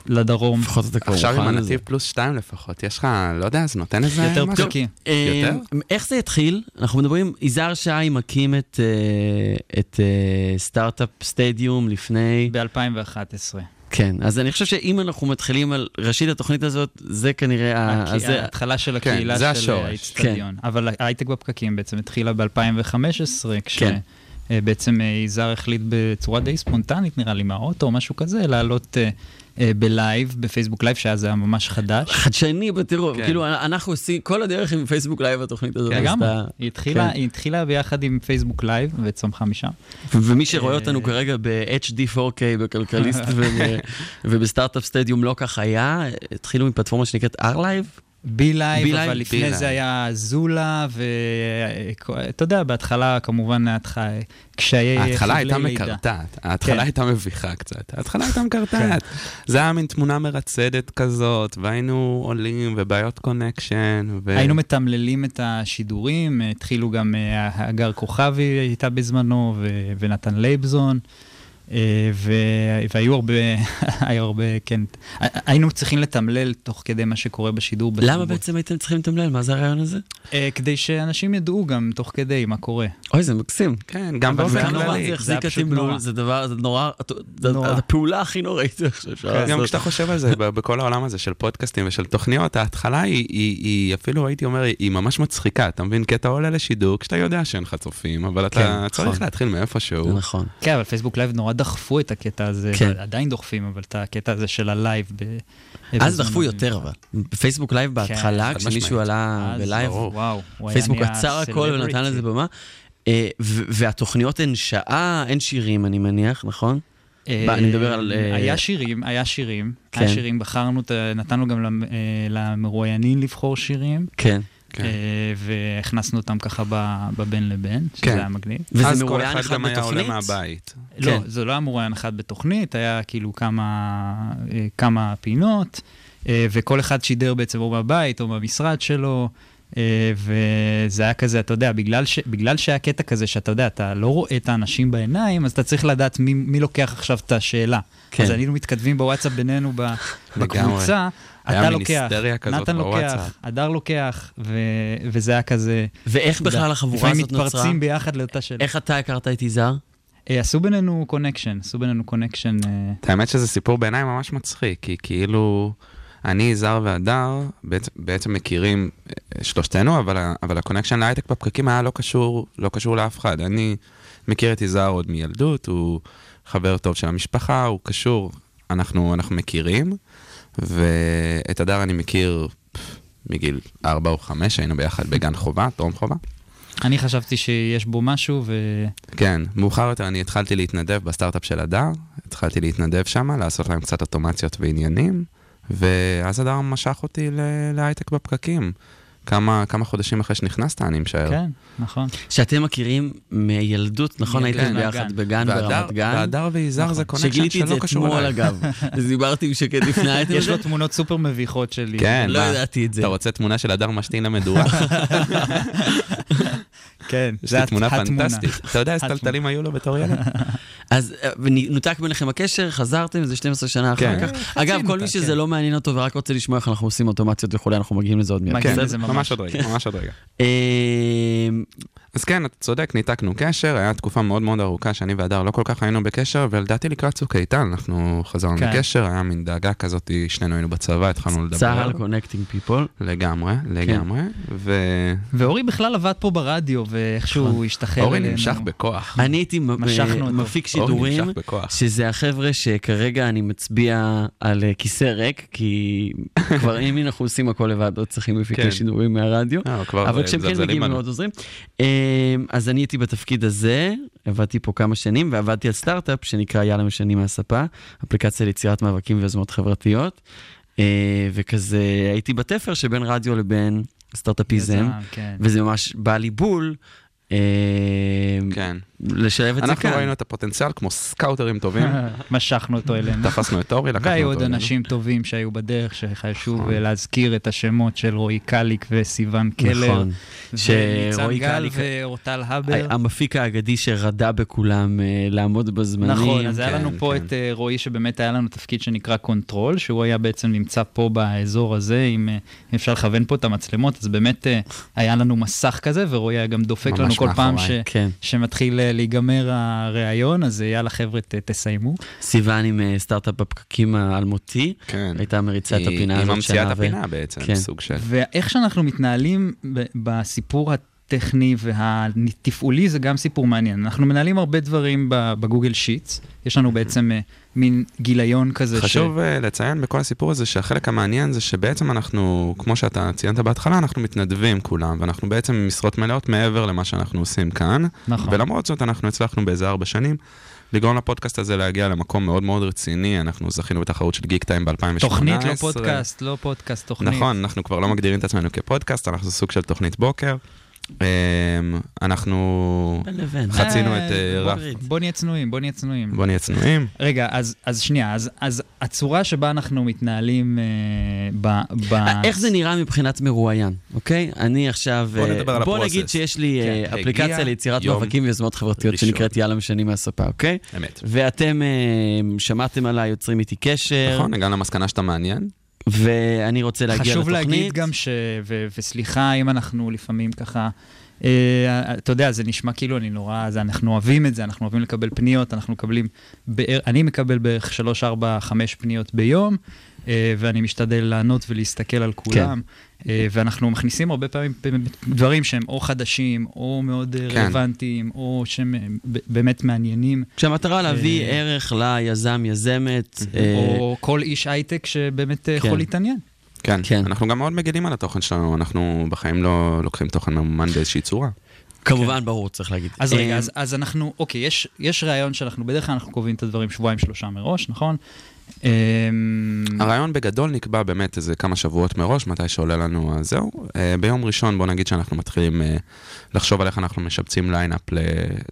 לדרום. לפחות אתה כבר עכשיו עם מוכן. הנתיב פלוס שתיים לפחות, יש לך, לא יודע, זה נותן איזה יותר? פקקים. יותר? איך זה התחיל? אנחנו מדברים, יזהר שי מקים את, את אה, סטארט-אפ סטדיום לפני... ב-2011. כן, אז אני חושב שאם אנחנו מתחילים על ראשית התוכנית הזאת, זה כנראה... ה- אז זה- ההתחלה של כן, הקהילה זה של. האיצטדיון. אבל ההייטק בפקקים בעצם התחילה ב-2015, כן. כשבעצם יזהר החליט בצורה די ספונטנית, נראה לי, מהאוטו או משהו כזה, לעלות אה, אה, בלייב, בפייסבוק לייב, שאז היה ממש חדש. חדשני בטירוף, כן. כאילו אנחנו עושים כל הדרך עם פייסבוק לייב התוכנית הזאת. לגמרי. עשתה- היא התחילה- כן. היא התחילה ביחד עם פייסבוק לייב וצמחה משם. ומי שרואה אה, אותנו כרגע ב-HD 4K בכלכליסט וב- ובסטארט-אפ סטדיום לא כך היה, התחילו מפלטפורמה שנקראת R-Live. ב-Live, אבל לפני לייב. זה היה זולה, ואתה יודע, בהתחלה כמובן קשיי ההתחלה חבלי הייתה לידה. מקרטעת, ההתחלה כן. הייתה מביכה קצת, ההתחלה הייתה מקרטעת. זה היה מין תמונה מרצדת כזאת, והיינו עולים, ובעיות connection, ו... היינו מתמללים את השידורים, התחילו גם אה, הגר כוכבי הייתה בזמנו, ו- ונתן לייבזון, והיו הרבה, היו הרבה, כן, היינו צריכים לתמלל תוך כדי מה שקורה בשידור. למה. בעצם הייתם צריכים לתמלל? מה זה הרעיון הזה? אה, כדי שאנשים ידעו גם תוך כדי מה קורה. אוי, זה מקסים. כן, גם באופן נורא כללי. זה החזיק היה פשוט התמלול, נורא. זה דבר, זה נורא, זה. הפעולה הכי נוראית שאפשר גם. כשאתה חושב על זה, בכל העולם הזה של פודקאסטים ושל תוכניות, ההתחלה היא, אפילו הייתי אומר, היא ממש מצחיקה. אתה מבין? כי אתה עולה לשידור כשאתה יודע שאין לך צופים, אבל אתה כן, צריך נכון. להתחיל מאיפשהו. נכון. כן, אבל פייסבוק לייב נורא דחפו את הקטע הזה, כן. עדיין דוחפים, אבל את הקטע הזה של הלייב. ב- אז. דחפו יותר אבל. בפייסבוק לייב בהתחלה, חד כשמישהו. עלה בלייב. וואו, פייסבוק עצר הכל ונתן לזה. במה. אה, והתוכניות הן שעה, אין שירים, אני מניח, נכון? אה, אני מדבר על, אה, היה שירים, היה שירים. כן. היה שירים, בחרנו, נתנו גם למ- למרואיינים לבחור שירים, כן. כן. אה, והכנסנו אותם ככה בבין לבין, שזה כן. היה מגניב. וזה אז כל מרואיין אחד אחד גם היה עולה בתוכנית? מהבית. לא, כן. זה לא היה מרואיין אחד בתוכנית, היה כאילו כמה, אה, כמה פינות, אה, וכל אחד שידר בעצם או מהבית או מהמשרד שלו, וזה היה כזה, אתה יודע, בגלל, ש, בגלל שהיה קטע כזה שאתה יודע, אתה לא רואה את האנשים בעיניים, אז אתה צריך לדעת מי, מי לוקח עכשיו את השאלה. כן. אז היינו מתכתבים בוואטסאפ בינינו ב- בקבוצה, היה אתה מין לוקח, היסטריה כזאת נתן לוקח, בוואטסאפ. הדר לוקח, ו, וזה היה כזה... ואיך בכלל החבורה לפעמים הזאת נוצרה? מתפרצים ביחד לאותה שאלה. איך אתה הכרת את יזהר? אה, עשו בינינו connection, עשו בינינו connection. אה, האמת שזה סיפור בעיניי ממש מצחיק, כי כאילו, אני, יזהר והדר, בעצם, בעצם מכירים אה, שלושתנו, אבל, אבל ה connection להייטק בפקקים היה לא קשור, לא קשור לאף אחד. אני מכיר את יזהר עוד מילדות, הוא חבר טוב של המשפחה, הוא קשור, אנחנו, אנחנו מכירים, ואת הדר אני מכיר מגיל 4 או 5, היינו ביחד בגן חובה, טרום חובה. אני חשבתי שיש בו משהו, ו... כן, מאוחר יותר אני התחלתי להתנדב בסטארט-אפ של הדר, התחלתי להתנדב שם, לעשות להם קצת אוטומציות ועניינים, ואז הדר משך אותי להייטק בפקקים. כמה, כמה חודשים אחרי שנכנסת, אני משער. כן, נכון. שאתם מכירים מילדות, נכון? הייתם כן, ביחד מהגן. בגן ברמת גן? והדר ויזהר זה connection שגיליתי את זה שלא קשור אתמול, אליי. אגב. דיברתי עם שקד לפני האייטם יש. לו תמונות סופר מביכות שלי. כן, לא? ידעתי את זה. אתה רוצה תמונה של הדר משתין למדורה? כן, יש זה לי תמונה התמונה. פנטסטית. אתה יודע איזה התמונה. טלטלים היו לו בתור ילד? אז אה, ונותק ביניכם הקשר, חזרתם, זה 12 שנה אחר כן. כך. אגב, כל מי נותק, שזה כן. לא מעניין אותו ורק רוצה לשמוע איך אנחנו עושים אוטומציות וכולי, אנחנו מגיעים לזה עוד מיד. בסדר? לזה ממש. ממש עוד רגע, ממש עוד רגע. אה, אז כן, אתה צודק, ניתקנו קשר, היה תקופה מאוד מאוד ארוכה שאני והדר לא כל כך היינו בקשר, ולדעתי לקראת צוק איתן אנחנו חזרנו כן. לקשר, היה מין דאגה כזאת, שנינו היינו בצבא, התחלנו לדבר. צה"ל connecting people. לגמרי, לגמרי, ו... ואורי בכלל עבד פה ברדיו, ואיכשהו השתחרר אורי אלינו. נמשך בכוח. אני הייתי. מפיק אורי שידורים. שזה החבר'ה שכרגע אני מצביע על אה, כיסא ריק, כי כבר אם אנחנו עושים הכל לבד, לא צריכים מפיקי כן. שידורים מהרדיו. אה, אבל כשהם כן מגיעים הם. מאוד עוזרים. אה, אז אני הייתי בתפקיד הזה, עבדתי פה כמה שנים, ועבדתי על סטארט-אפ שנקרא יאללה משנים מהספה, אפליקציה ליצירת מאבקים ויוזמות חברתיות. אה, וכזה הייתי בתפר שבין רדיו לבין סטארט-אפיזם, יזם, כן. וזה ממש בא לי בול. אה, כן. לשלב את זה אנחנו כאן. ראינו את הפוטנציאל כמו סקאוטרים טובים, משכנו אותו אלינו. תפסנו את אורי, לקחנו אותו והיו עוד אלינו. אנשים טובים שהיו בדרך, שחשוב אה, להזכיר את השמות של רועי קליק וסיון קלר. נכון. וניצן גל קליק- ואורטל הבר. המפיק האגדי שרדה בכולם אה, לעמוד בזמנים. נכון, אז היה כן, לנו פה כן. את אה, רועי, שבאמת היה לנו תפקיד שנקרא control, שהוא היה בעצם נמצא פה באזור הזה, אם אה, אפשר לכוון פה את המצלמות, אז באמת היה לנו מסך כזה, ורועי היה גם דופק לנו כל פעם כן. שמתחיל להיגמר הראיון, אז אה, יאללה חבר'ה, ת- תסיימו. סיוון עם אה, סטארט-אפ בפקקים האלמותי, כן. הייתה מריצה את היא- הפינה היא הזאת ממציאה את שנה ו- הפינה בעצם, כן. סוג של... ואיך שאנחנו מתנהלים בסיפור הטכני והתפעולי זה גם סיפור מעניין. אנחנו מנהלים הרבה דברים בגוגל שיטס, יש לנו בעצם אה, מין גיליון כזה. חשוב uh, לציין בכל הסיפור הזה שהחלק המעניין זה שבעצם אנחנו, כמו שאתה ציינת בהתחלה, אנחנו מתנדבים כולם, ואנחנו בעצם משרות מלאות מעבר למה שאנחנו עושים כאן. נכון. ולמרות זאת אנחנו הצלחנו באיזה ארבע שנים לגרום לפודקאסט הזה להגיע למקום מאוד מאוד רציני, אנחנו זכינו בתחרות של גיק טיים ב-2018. תוכנית, לא פודקאסט, לא פודקאסט, תוכנית. נכון, אנחנו כבר לא מגדירים את עצמנו כפודקאסט, אנחנו סוג של תוכנית בוקר. אמ, אנחנו. חצינו אה, את אה, בוא- רף. בוא נהיה צנועים, בוא נהיה צנועים. בוא נהיה צנועים. רגע, אז, אז שנייה, אז, אז הצורה שבה אנחנו מתנהלים אה, ב... איך זה נראה מבחינת מרואיין, אוקיי? אני עכשיו... בוא נדבר על בוא הפרוסס. נגיד שיש לי כן, אפליקציה ליצירת מאבקים ויוזמות חברתיות. שנקראת יאללה משנים מהספה, אוקיי? אמת. ואתם שמעתם עליי, יוצרים איתי קשר, נכון, הגענו למסקנה שאתה מעניין. ואני רוצה להגיע חשוב לתוכנית. להגיד גם ש... ו... וסליחה אם אנחנו לפעמים ככה... אה, אתה יודע, זה נשמע כאילו אני נורא, זה, אנחנו אוהבים את זה, אנחנו אוהבים לקבל פניות, אנחנו מקבלים, בער, אני מקבל בערך 3, 4, 5 פניות ביום, אה, ואני משתדל לענות ולהסתכל על כולם, כן. ואנחנו מכניסים הרבה פעמים דברים שהם או חדשים, או מאוד כן. רלוונטיים, או שהם אה, באמת מעניינים. כשהמטרה להביא ערך ליזם, יזמת. או כל איש הייטק שבאמת כן. יכול להתעניין. כן, כן, אנחנו גם מאוד מגנים על התוכן שלנו, אנחנו בחיים לא לוקחים תוכן ממומן באיזושהי צורה. כמובן, כן. ברור, צריך להגיד. אז רגע, אז, אז אנחנו, אוקיי, יש, יש רעיון שאנחנו, בדרך כלל אנחנו קובעים את הדברים שבועיים שלושה מראש, נכון? הרעיון בגדול נקבע באמת איזה כמה שבועות מראש, מתי שעולה לנו זהו. ביום ראשון בוא נגיד שאנחנו מתחילים לחשוב על איך אנחנו משבצים ליינאפ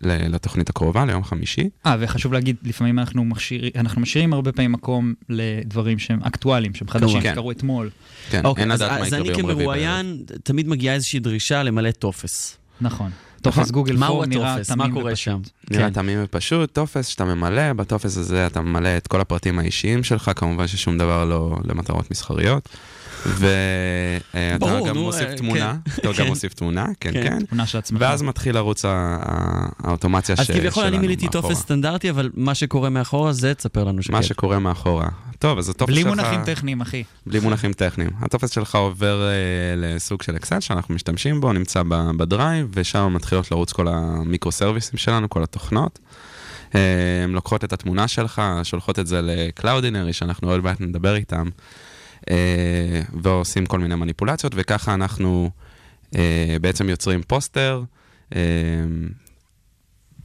לתוכנית הקרובה, ליום חמישי. אה, וחשוב להגיד, לפעמים אנחנו, משאיר, אנחנו משאירים הרבה פעמים מקום לדברים שהם אקטואליים, שהם חדשים, כן. שקרו אתמול. כן, אוקיי, אין אז, לדעת מה אז יקרה אני ביום רביעי. כמרואיין, תמיד מגיעה איזושהי דרישה למלא טופס. נכון. טופס גוגל פורם נראה? תמים מה קורה ופשוט. שם? נראה כן. תמים ופשוט, טופס שאתה ממלא, בטופס הזה אתה ממלא את כל הפרטים האישיים שלך, כמובן ששום דבר לא למטרות מסחריות. ואתה ברור, גם נו, מוסיף אה, תמונה, כן. אתה כן. גם מוסיף תמונה, כן, כן. כן. תמונה של עצמך. ואז מתחיל לרוץ האוטומציה ש- אז שלנו כביכול אני מילאתי מאחורה. טופס סטנדרטי, אבל מה שקורה מאחורה זה, תספר לנו שקט. מה שקורה מאחורה. טוב, אז הטופס בלי שלך... מונחים טכניים, אחי. בלי מונחים טכניים. הטופס שלך עובר אה, לסוג של אקסל שאנחנו משתמשים בו, נמצא בדרייב, ושם מתחילות לרוץ כל המיקרו סרוויסים שלנו, כל התוכנות. אה, הן לוקחות את התמונה שלך, שולחות את זה לקלאודינרי, שאנחנו עוד מעט נדבר איתם, אה, ועושים כל מיני מניפולציות, וככה אנחנו אה, בעצם יוצרים פוסטר.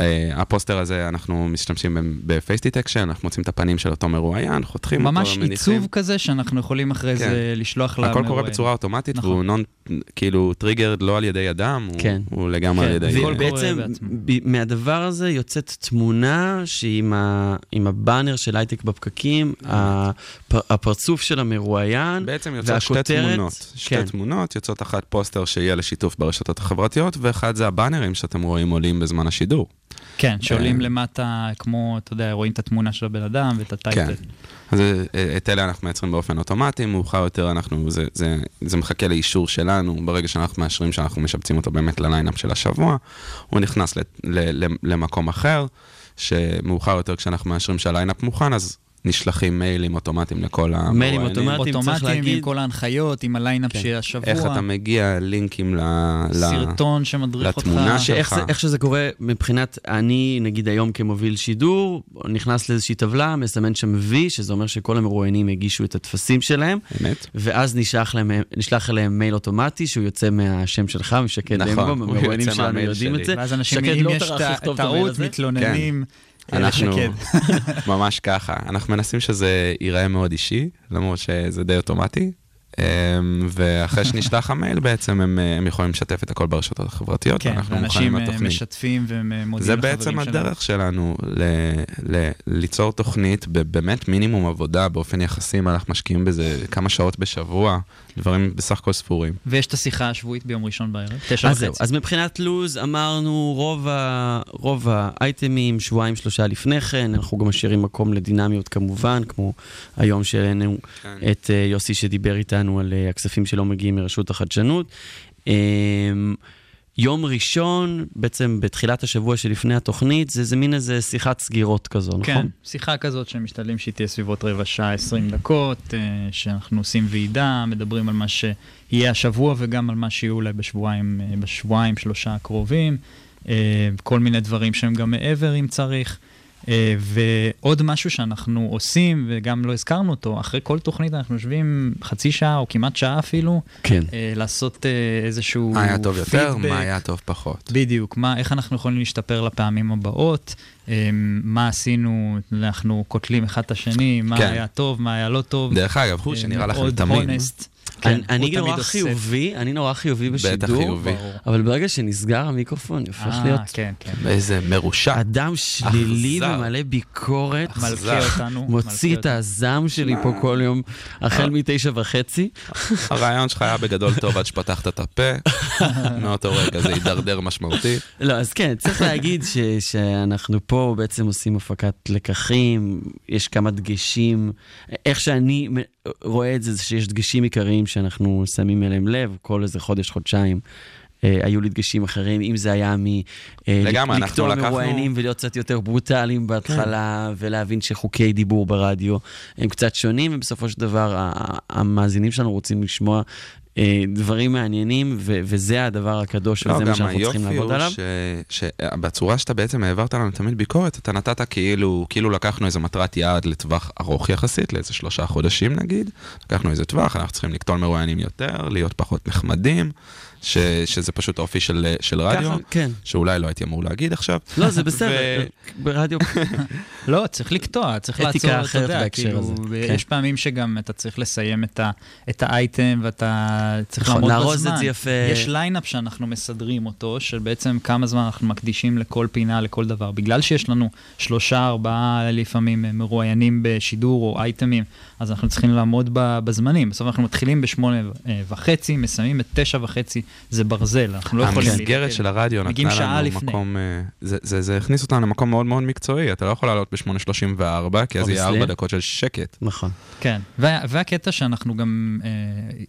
אה, הפוסטר הזה, אנחנו משתמשים ב face detection, אנחנו מוצאים את הפנים של אותו מרואיין, חותכים אותו, ממש מניחים. עיצוב כזה שאנחנו יכולים אחרי כן. זה לשלוח למרואיין. הכל קורה בצורה אוטומטית, נכון. והוא נון, כאילו triggered לא על ידי אדם, הוא- כן. הוא לגמרי כן, על ידי... ובעצם. ב- מהדבר הזה יוצאת תמונה שהיא עם, ה, עם הבאנר של הייטק בפקקים, הפ, הפרצוף של המרואיין, בעצם יוצאות שתי והכותרת- תמונות. שתי כן. תמונות, יוצאות אחת פוסטר שיהיה לשיתוף ברשתות החברתיות, ואחד זה הבאנרים שאתם רואים עולים בזמן השידור. כן, שעולים. למטה, כמו, אתה יודע, רואים את התמונה של הבן אדם ואת ה title. כן. אז אה, את אלה אנחנו מייצרים באופן אוטומטי, מאוחר יותר אנחנו, זה, זה, זה מחכה לאישור שלנו, ברגע שאנחנו מאשרים שאנחנו משבצים אותו באמת לליינאפ של השבוע, הוא נכנס ל, ל, ל, למקום אחר, שמאוחר יותר כשאנחנו מאשרים שהליינאפ מוכן, אז נשלחים מיילים אוטומטיים לכל המרואיינים. מיילים אוטומטיים. צריך אוטומטיים עם להגיד- כל ההנחיות, עם הליינאפ כן. של השבוע, איך אתה מגיע, לינקים ל... ל- סרטון שמדריך אותך. לתמונה שלך. זה, איך שזה קורה מבחינת, אני נגיד היום כמוביל שידור, נכנס לאיזושהי טבלה, מסמן שם וי, שזה אומר שכל המרואיינים הגישו את הטפסים שלהם, אמת? ואז נשלח, להם, נשלח אליהם מייל אוטומטי שהוא יוצא מהשם שלך, משקד נכון, המרואיינים שלנו יודעים שלי. את זה. ואז אנשים, אם לא יש טעות. מתלוננים. אה, אנחנו. ממש ככה. אנחנו מנסים שזה ייראה מאוד אישי, למרות שזה די אוטומטי. אמ, ואחרי שנשלח המייל בעצם הם, אה, הם יכולים לשתף את הכל ברשתות החברתיות, כן, ואנחנו ואנשים מוכנים אה, לתוכנית. משתפים ומודיעים זה לחברים בעצם שלהם. הדרך שלנו ל, ל, ליצור תוכנית בבאמת מינימום עבודה, באופן יחסי, אם אנחנו משקיעים בזה כמה שעות בשבוע, דברים בסך הכל ספורים. ויש את השיחה השבועית ביום ראשון בערב, תשע אז וחצי. אז מבחינת לו"ז אמרנו רוב, ה, רוב האייטמים שבועיים שלושה לפני כן, אנחנו גם משאירים מקום לדינמיות כמובן, כמו היום שהעלינו כן. את אה, יוסי שדיבר איתנו על אה, הכספים שלא מגיעים מרשות החדשנות. אה, יום ראשון, בעצם בתחילת השבוע שלפני התוכנית, זה, זה מין איזה שיחת סגירות כזו, כן, נכון? שיחה כזאת שמשתדלים שהיא תהיה סביבות רבע שעה, 20 דקות, אה, שאנחנו עושים ועידה, מדברים על מה שיהיה השבוע וגם על מה שיהיו אולי בשבועיים, אה, בשבועיים, שלושה הקרובים, אה, כל מיני דברים שהם גם מעבר אם צריך. אה, ועוד משהו שאנחנו עושים, וגם לא הזכרנו אותו, אחרי כל תוכנית אנחנו יושבים חצי שעה או כמעט שעה אפילו, כן. אה, לעשות אה, איזשהו מה היה טוב יותר, פידבק. מה היה טוב פחות. בדיוק, מה, איך אנחנו יכולים להשתפר לפעמים הבאות, מה עשינו, אנחנו קוטלים אחד את השני, מה כן. היה טוב, מה היה לא טוב. דרך אגב, הוא שנראה לכם מאוד תמים. honest. אני, כן, אני תמיד נורא עושה. חיובי, אני נורא חיובי בטח בשידור, חיובי. ברור. אבל ברגע שנסגר המיקרופון, אני הופך אה, להיות כן, כן. איזה מרושע. אדם שלילי אכזר. ומלא ביקורת. מלכה אותנו. מוציא את הזעם שלי פה כל יום, החל מתשע וחצי. הרעיון שלך היה בגדול טוב עד שפתחת את הפה, מאותו רגע זה הידרדר משמעותית. לא, אז כן, צריך להגיד ש, שאנחנו פה בעצם עושים הפקת לקחים, יש כמה דגשים. איך שאני רואה את זה, זה שיש דגשים עיקריים שאנחנו שמים אליהם לב, כל איזה חודש, חודשיים. אה, היו לי דגשים אחרים, אם זה היה מ... אה, לגמרי, אנחנו לקחנו- מרואיינים ולהיות קצת יותר ברוטליים בהתחלה, ולהבין שחוקי דיבור ברדיו הם קצת שונים, ובסופו של דבר המאזינים שלנו רוצים לשמוע דברים מעניינים, ו- וזה הדבר הקדוש, לא, וזה מה גם שאנחנו צריכים היופי לעבוד הוא עליו. ש- שבצורה שאתה בעצם העברת לנו תמיד ביקורת, אתה נתת כאילו, כאילו לקחנו איזה מטרת יעד לטווח ארוך יחסית, לאיזה שלושה חודשים נגיד, לקחנו איזה טווח, אנחנו צריכים לקטוע מרואיינים יותר, להיות פחות נחמדים, ש- שזה פשוט אופי של, של רדיו, ככה, כן. שאולי לא הייתי אמור להגיד עכשיו. לא, זה בסדר, ברדיו... לא, צריך לקטוע, צריך לעצור, אתה יודע, כאילו, הזה, כן. יש פעמים שגם אתה צריך לסיים את, ה, את האייטם ואתה צריך נכון, לעמוד לארוז בזמן. את זה יפה. יש ליינאפ שאנחנו מסדרים אותו, של בעצם כמה זמן אנחנו מקדישים לכל פינה, לכל דבר. בגלל שיש לנו שלושה, ארבעה לפעמים אה, מרואיינים בשידור או אייטמים, אז אנחנו צריכים לעמוד בזמנים. בסוף אנחנו מתחילים בשמונה וחצי, מסיימים את תשע וחצי, זה ברזל, אנחנו לא יכולים... המסגרת. של הרדיו מגיעים נתנה שעה לנו לפני. מקום, אה, זה, זה, זה הכניס אותנו למקום מאוד מאוד מקצועי, אתה לא יכול לעלות ב-8.34, כי אז יהיה Obviously 4 דקות של שקט. נכון. כן, וה, והקטע שאנחנו גם אה,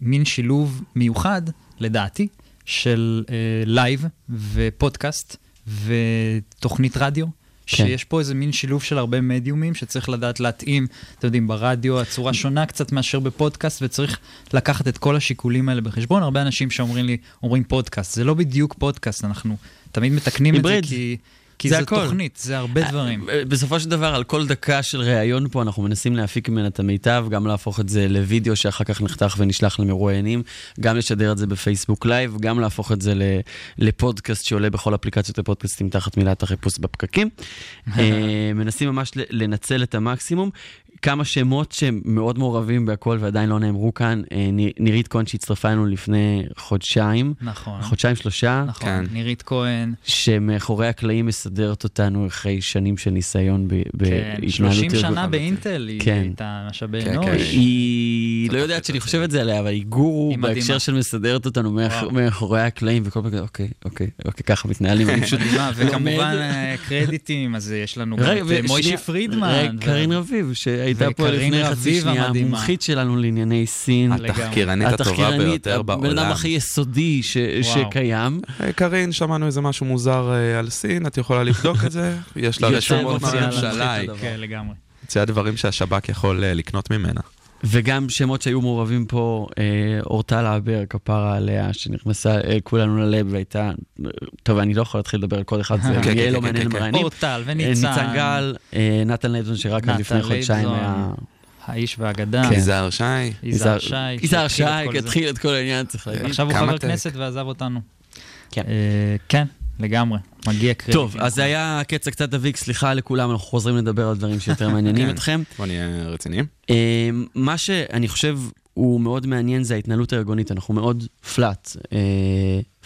מין שילוב מיוחד, לדעתי, של אה, לייב ופודקאסט ותוכנית רדיו. כן. שיש פה איזה מין שילוב של הרבה מדיומים שצריך לדעת להתאים, אתם יודעים, ברדיו הצורה שונה קצת מאשר בפודקאסט, וצריך לקחת את כל השיקולים האלה בחשבון. הרבה אנשים שאומרים לי, אומרים פודקאסט, זה לא בדיוק פודקאסט, אנחנו תמיד מתקנים את. זה כי... כי זה זו. תוכנית, זה הרבה דברים. אה, בסופו של דבר, על כל דקה של ראיון פה, אנחנו מנסים להפיק ממנה את המיטב, גם להפוך את זה לוידאו שאחר כך נחתך ונשלח למרואיינים, גם לשדר את זה בפייסבוק לייב, גם להפוך את זה לפודקאסט שעולה בכל אפליקציות הפודקאסטים תחת מילת החיפוש בפקקים. אה, מנסים ממש לנצל את המקסימום. כמה שמות שהם מאוד מעורבים בהכל ועדיין לא נאמרו כאן. אה, ניר- נירית כהן שהצטרפה אלינו לפני חודשיים, נכון. חודשיים שלושה. נכון, כן. נירית כהן, שמאחורי הקלעים מסדרת אותנו אחרי שנים של ניסיון ב- כן, בהתנהלות 30 ארגון- שנה באינטל, היא כן. הייתה משאבי כן, אנוש. כן. היא לא יודעת שאני חושב את זה עליה, אבל היא גורו. בהקשר של מסדרת אותנו. מאחורי הקלעים, וכל פעם אוקיי, אוקיי, אוקיי, ככה מתנהלים. אני פשוט מדהימה, וכמובן לומד. אה, קרדיטים, אז יש לנו גם את אה, מוישי פרידמן. קארין רביב, שהייתה פה לפני חצי שנייה. המומחית שלנו לענייני סין. התחקירנית הטובה ביותר הבן אדם בעולם. הכי יסודי. שקיים. היי, קארין, שמענו איזה משהו מוזר אה, על סין, את יכולה לבדוק את זה? יש לה רשומות מהממשלה. כן. מציעה דברים שהשב"כ יכול לקנות ממנה. וגם שמות שהיו מעורבים פה, אה, אורטל אבר, כפרה עליה, שנכנסה אה, כולנו ללב והייתה, טוב, אני לא יכול להתחיל לדבר על כל אחד, זה כן, יהיה כן, לא כן, מעניין כן, מראיינים. אורטל אה, וניצן. ניצן גל, אה, נתן לייבזון, שרק נתן לפני חודשיים. היה... האיש והאגדה. כן. יזהר שי, יזהר שי. יזהר שי. התחיל את כל העניין, צריך להגיד. עכשיו הוא חבר. כנסת ועזב אותנו. כן. אה, כן, לגמרי. מגיע קרדיט. טוב, אז זה היה קץ הקצת דביק, סליחה לכולם, אנחנו חוזרים לדבר על דברים שיותר מעניינים כן. אתכם. בוא נהיה רציניים. אה, מה שאני חושב הוא מאוד מעניין זה ההתנהלות הארגונית, אנחנו מאוד פלאט,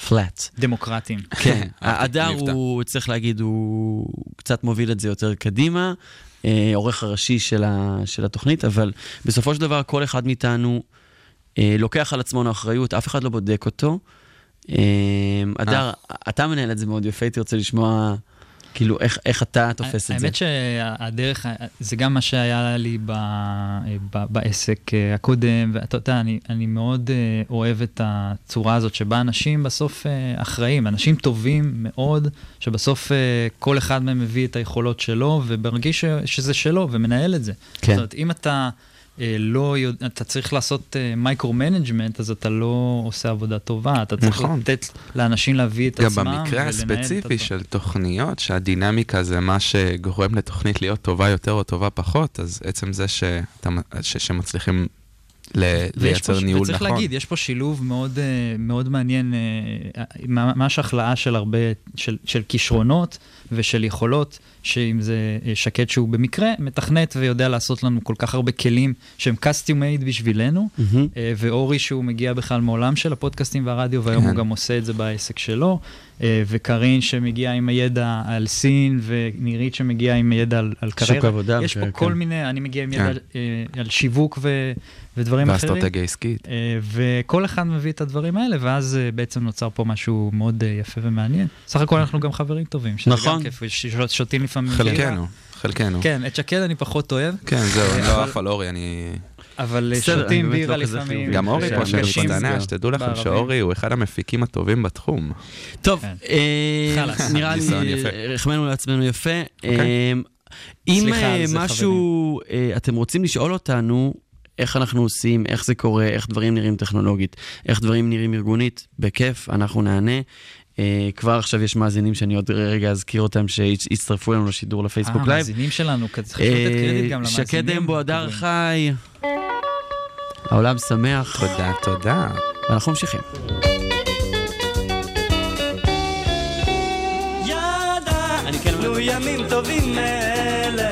פלאט. דמוקרטים. כן, הדר מבטא. הוא, צריך להגיד, הוא קצת מוביל את זה יותר קדימה, אה, עורך הראשי של, ה, של התוכנית, אבל בסופו של דבר כל אחד מאיתנו אה, לוקח על עצמו אחריות, אף אחד לא בודק אותו. אה, הדר, אתה מנהל את זה מאוד יפה, הייתי רוצה לשמוע, כאילו, איך, איך אתה תופס את זה. האמת שהדרך, זה גם מה שהיה לי ב, ב, בעסק אה, הקודם, ואתה יודע, אני, אני מאוד אה, אוהב את הצורה הזאת שבה אנשים בסוף אה, אחראים, אנשים טובים מאוד, שבסוף אה, כל אחד מהם מביא את היכולות שלו, ומרגיש שזה שלו, ומנהל את זה. כן. זאת אומרת, אם אתה... אה, לא יודע, אתה צריך לעשות micro-management, אז אתה לא עושה עבודה טובה, אתה צריך נכון. לתת לאנשים להביא את גם עצמם במקרה ולנהל את הספציפי. של תוכניות, שהדינמיקה זה מה שגורם לתוכנית להיות טובה יותר או טובה פחות, אז עצם זה שאתה, ש, שמצליחים לייצר פה, ניהול וצריך נכון. להגיד, יש פה שילוב מאוד, אה, מאוד מעניין, אה, ממש החלאה של הרבה, של, של כישרונות ושל יכולות, שאם זה אה, שקד שהוא במקרה מתכנת ויודע לעשות לנו כל כך הרבה כלים שהם custom made בשבילנו. אה, ואורי שהוא מגיע בכלל מעולם של הפודקאסטים והרדיו, והיום כן. הוא גם עושה את זה בעסק שלו, אה, וקארין שמגיעה עם הידע על סין, ונירית שמגיעה עם ידע על, על שוק קריירה. עבודה יש פה וכן. כל מיני, אני מגיע עם כן. ידע אה, על שיווק ו, ודברים אחרים. ואסטרטגיה עסקית. אה, וכל אחד מביא את הדברים האלה, ואז אה, בעצם נוצר פה משהו מאוד אה, יפה ומעניין. סך הכל אנחנו גם חברים טובים, שזה נכון. גם כיף, שותים לפעמים. חלקנו, חלקנו. כן, את שקד אני פחות אוהב, כן, זהו, אני לא עף על אורי, אני... אבל אה, שותים בירה לא לפעמים. גם אורי פה ונפגשים שמשתנה, שתדעו לכם. שאורי הוא אחד המפיקים הטובים בתחום. טוב, כן. אה. נראה לי. החמאנו לעצמנו יפה. אוקיי. אה, אם משהו, אתם רוצים לשאול אותנו, איך אנחנו עושים, איך זה קורה, איך דברים נראים טכנולוגית, איך דברים נראים ארגונית, בכיף, אנחנו נענה. אה, כבר עכשיו יש מאזינים שאני עוד רגע אזכיר אותם שהצטרפו אלינו לשידור לפייסבוק אה, לייב. המאזינים שלנו, כזה, צריך לתת קרדיט גם אה, למאזינים. שקד אמבו, הדר חי. העולם שמח, תודה, תודה. ואנחנו ממשיכים. ימים טובים מאלה,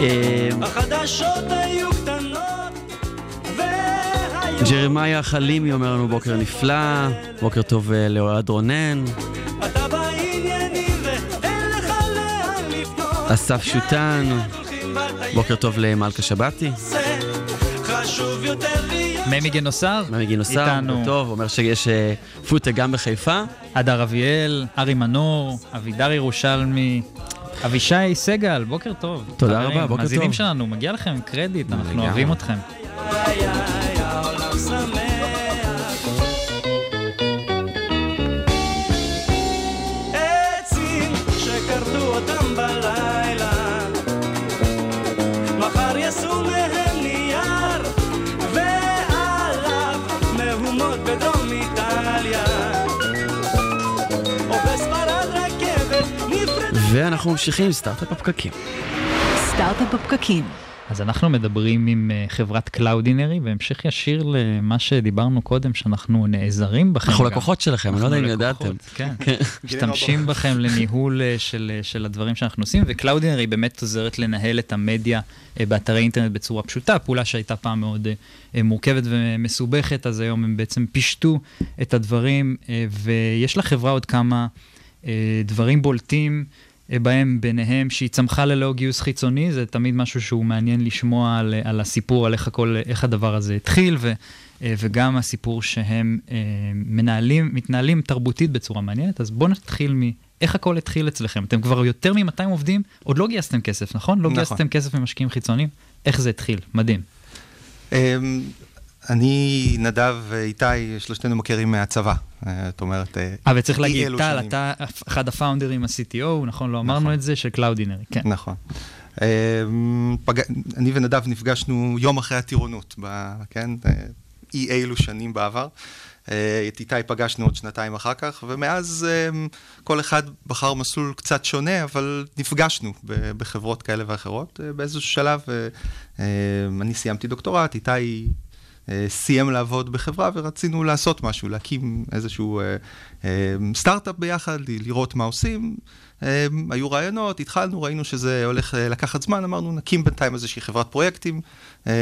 אה, החדשות היו קטנות. ג'רמיה חלימי אומר לנו בוקר נפלא, בוקר טוב אה, לאוהד רונן. אסף שותן, בוקר טוב למלכה שבתי. ממי גינוסר, מרי גינוסר, איתנו. טוב, אומר שיש אה, פוטה גם בחיפה. הדר אביאל, ארי מנור, אבידר ירושלמי, אבישי סגל, בוקר טוב. תודה חברים, רבה, בוקר מאזינים טוב. שלנו, מגיע לכם קרדיט, אנחנו. אוהבים אתכם. אנחנו ממשיכים עם סטארט-אפ בפקקים. סטארט-אפ בפקקים. אז אנחנו מדברים עם אה, חברת קלאודינרי, בהמשך ישיר למה שדיברנו קודם, שאנחנו נעזרים בכם. אנחנו גם. לקוחות שלכם, אני לא יודע אם ידעתם. כן. כן. משתמשים בכם לניהול אה, של, אה, של הדברים שאנחנו עושים, וקלאודינרי באמת עוזרת לנהל את המדיה באתרי אינטרנט בצורה פשוטה, פעולה שהייתה פעם מאוד מורכבת ומסובכת, אז היום הם בעצם פישטו את הדברים, ויש לחברה עוד כמה דברים בולטים. בהם, ביניהם, שהיא צמחה ללא גיוס חיצוני, זה תמיד משהו שהוא מעניין לשמוע על, על הסיפור, על איך, הכל, איך הדבר הזה התחיל, ו, אה, וגם הסיפור שהם אה, מנהלים, מתנהלים תרבותית בצורה מעניינת. אז בואו נתחיל מאיך הכל התחיל אצלכם. אתם כבר יותר מ-200 עובדים, עוד לא גייסתם כסף, נכון? לא נכון. גייסתם כסף ממשקיעים חיצוניים? איך זה התחיל? מדהים. אמ, אני, נדב ואיתי, שלושתנו מכירים מהצבא. אה, זאת אומרת, אה, אה, וצריך אי להגיד, טל. אתה אחד ה founders, ה-CTO, נכון? לא אמרנו את זה, של קלאודינרי, כן. נכון. אמ. אני ונדב נפגשנו יום אחרי הטירונות. כן? אה, אי אילו שנים בעבר. אה, את איתי פגשנו עוד שנתיים אחר כך, ומאז אמ, כל אחד בחר מסלול קצת שונה, אבל נפגשנו בחברות כאלה ואחרות. אה, באיזשהו שלב אה, אמ, אני סיימתי דוקטורט, איתי אה, סיים לעבוד בחברה ורצינו לעשות משהו, להקים איזשהו אה, אה, סטארט-אפ ביחד, לראות מה עושים. אה, היו רעיונות, התחלנו, ראינו שזה הולך אה, לקחת זמן, אמרנו נקים בינתיים איזושהי חברת פרויקטים. אה,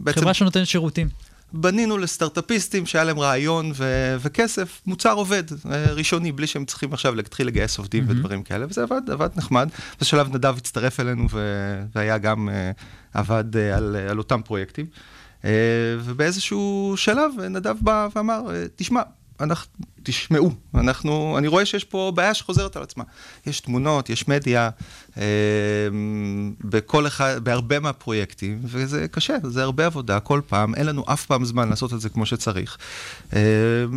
בעצם חברה שנותנת שירותים. בנינו לסטארט-אפיסטים שהיה להם רעיון ו- וכסף, מוצר עובד, אה, ראשוני, בלי שהם צריכים עכשיו להתחיל לגייס עובדים מהמם. ודברים כאלה, וזה עבד, עבד נחמד. בשלב נדב הצטרף אלינו ו- והיה גם, אה, עבד אה, על, על אותם פרויקטים. אה, ובאיזשהו שלב נדב בא ואמר, אה, תשמע, אנחנו, תשמעו, אנחנו, אני רואה שיש פה בעיה שחוזרת על עצמה. יש תמונות, יש מדיה, בכל אחד, בהרבה מהפרויקטים, וזה קשה, זה הרבה עבודה כל פעם, אין לנו אף פעם זמן לעשות את זה כמו שצריך. אה,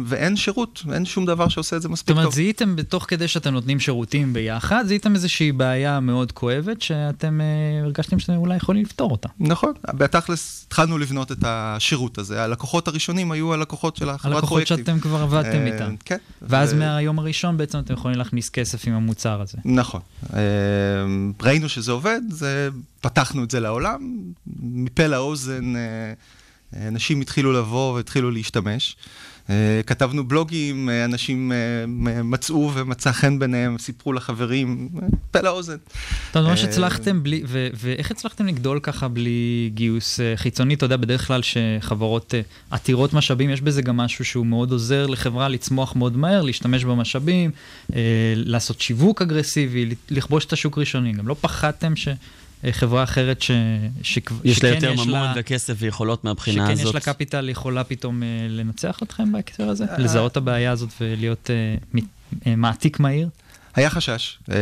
ואין שירות, אין שום דבר שעושה את זה זאת מספיק טוב. אומרת, זיהיתם בתוך כדי שאתם נותנים שירותים ביחד, זיהיתם איזושהי בעיה מאוד כואבת שאתם אה, הרגשתם שאתם אולי יכולים לפתור אותה. נכון, בתכלס התחלנו לבנות את השירות הזה, הלקוחות הראשונים היו הלקוחות של החברת הלקוחות פרויקטים. שאתם כבר עבדתם אה, איתם. כן. ואז מהיום הראשון בעצם אתם יכולים להכניס כסף עם המוצר הזה. נכון. אה, ראינו שזה עובד, זה, פתחנו את זה לעולם, מפה לאוזן אה, אנשים התחילו לבוא והתחילו להשתמש. אה, כתבנו בלוגים, אה, אנשים אה, מצאו ומצא חן ביניהם, סיפרו לחברים, פה לאוזן. אתה ממש הצלחתם בלי, ואיך הצלחתם לגדול ככה בלי גיוס חיצוני? אתה יודע, בדרך כלל שחברות עתירות משאבים, יש בזה גם משהו שהוא מאוד עוזר לחברה לצמוח מאוד מהר, להשתמש במשאבים, לעשות שיווק אגרסיבי, לכבוש את השוק ראשוני. גם לא פחדתם שחברה אחרת ש... שכ- יש לה שכן יותר יש ממון וכסף ויכולות מהבחינה שכן הזאת. יש לה קפיטל יכולה פתאום אה, לנצח אתכם בהקשר הזה? לזהות את הבעיה הזאת ולהיות אה, מת- אה, מעתיק מהיר? היה חשש. אה,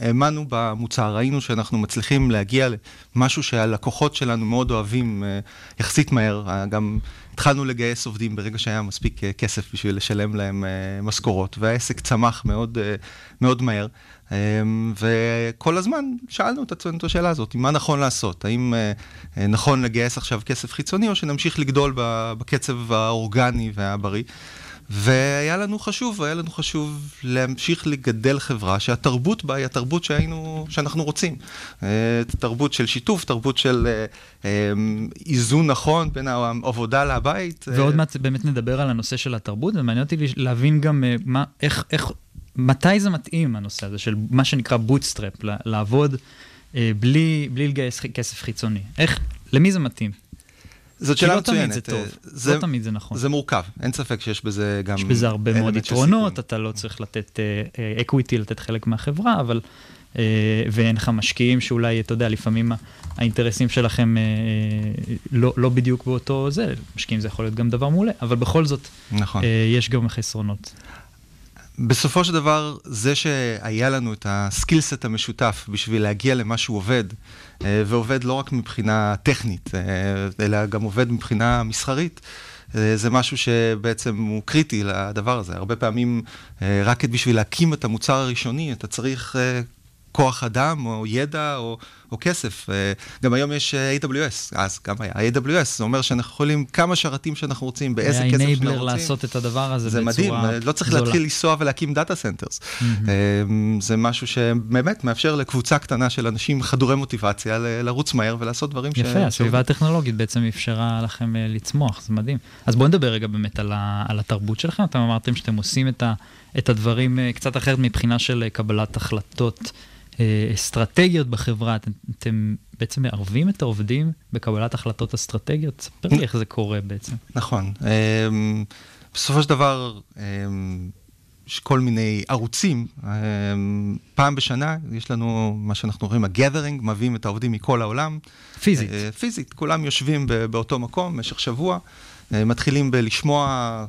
האמנו במוצר, ראינו שאנחנו מצליחים להגיע למשהו שהלקוחות שלנו מאוד אוהבים אה, יחסית מהר. אה, גם התחלנו לגייס עובדים ברגע שהיה מספיק אה, כסף בשביל לשלם להם אה, משכורות, והעסק צמח מאוד, אה, מאוד מהר. אה, וכל הזמן שאלנו את עצמנו את השאלה הזאת, מה נכון לעשות? האם נכון לגייס עכשיו כסף חיצוני, או שנמשיך לגדול בקצב האורגני והבריא? והיה לנו חשוב, היה לנו חשוב להמשיך לגדל חברה שהתרבות בה היא התרבות שהיינו, שאנחנו רוצים. אה, תרבות של שיתוף, תרבות של אה, אה, איזון נכון בין העבודה לבית. ועוד מעט באמת נדבר על הנושא של התרבות, ומעניין אותי להבין גם מה, איך, איך, מתי זה מתאים, הנושא הזה של מה שנקרא bootstrap, לעבוד בלי, בלי לגייס כסף חיצוני. איך, למי זה מתאים? זאת כי שאלה לא תמיד מצוינת. זה טוב, אה, זה, לא תמיד זה נכון. זה מורכב, אין ספק שיש בזה גם... יש בזה הרבה מאוד יתרונות. אתה לא צריך לתת equity, לתת חלק מהחברה, אבל... אה, ואין לך משקיעים שאולי, אתה יודע, לפעמים האינטרסים שלכם אה, אה, לא, לא בדיוק באותו זה, משקיעים זה יכול להיות גם דבר מעולה, אבל בכל זאת, נכון. אה, יש גם חסרונות. בסופו של דבר, זה שהיה לנו את ה skillset המשותף בשביל להגיע למה שהוא עובד, אה, ועובד לא רק מבחינה טכנית, אה, אלא גם עובד מבחינה מסחרית, אה, זה משהו שבעצם הוא קריטי לדבר הזה. הרבה פעמים, אה, רק בשביל להקים את המוצר הראשוני, אתה צריך אה, כוח אדם, או ידע, או, או כסף. אה, גם היום יש אה, AWS, אז גם היה AWS, זה אומר שאנחנו יכולים כמה שרתים שאנחנו רוצים, באיזה היה כסף שאנחנו רוצים. לעשות את הדבר הזה זה בצורה מדהים, אה, לא צריך זולה. להתחיל לנסוע ולהקים data centers. זה משהו שבאמת מאפשר לקבוצה קטנה של אנשים חדורי מוטיבציה ל- לרוץ מהר ולעשות דברים ש... יפה, הסביבה הטכנולוגית בעצם אפשרה לכם לצמוח, זה מדהים. אז בואו נדבר רגע באמת על, התרבות שלכם. אתם אמרתם שאתם עושים את, הדברים קצת אחרת מבחינה של קבלת החלטות אסטרטגיות בחברה. אתם, אתם בעצם מערבים את העובדים בקבלת החלטות אסטרטגיות? ספר לי איך זה קורה בעצם. נכון. אמ, בסופו של דבר, אמ, יש כל מיני ערוצים. אמ, פעם בשנה יש לנו מה שאנחנו קוראים ה-gathering, מביאים את העובדים מכל העולם. פיזית. אה, פיזית, כולם יושבים באותו מקום במשך שבוע, אה, מתחילים בלשמוע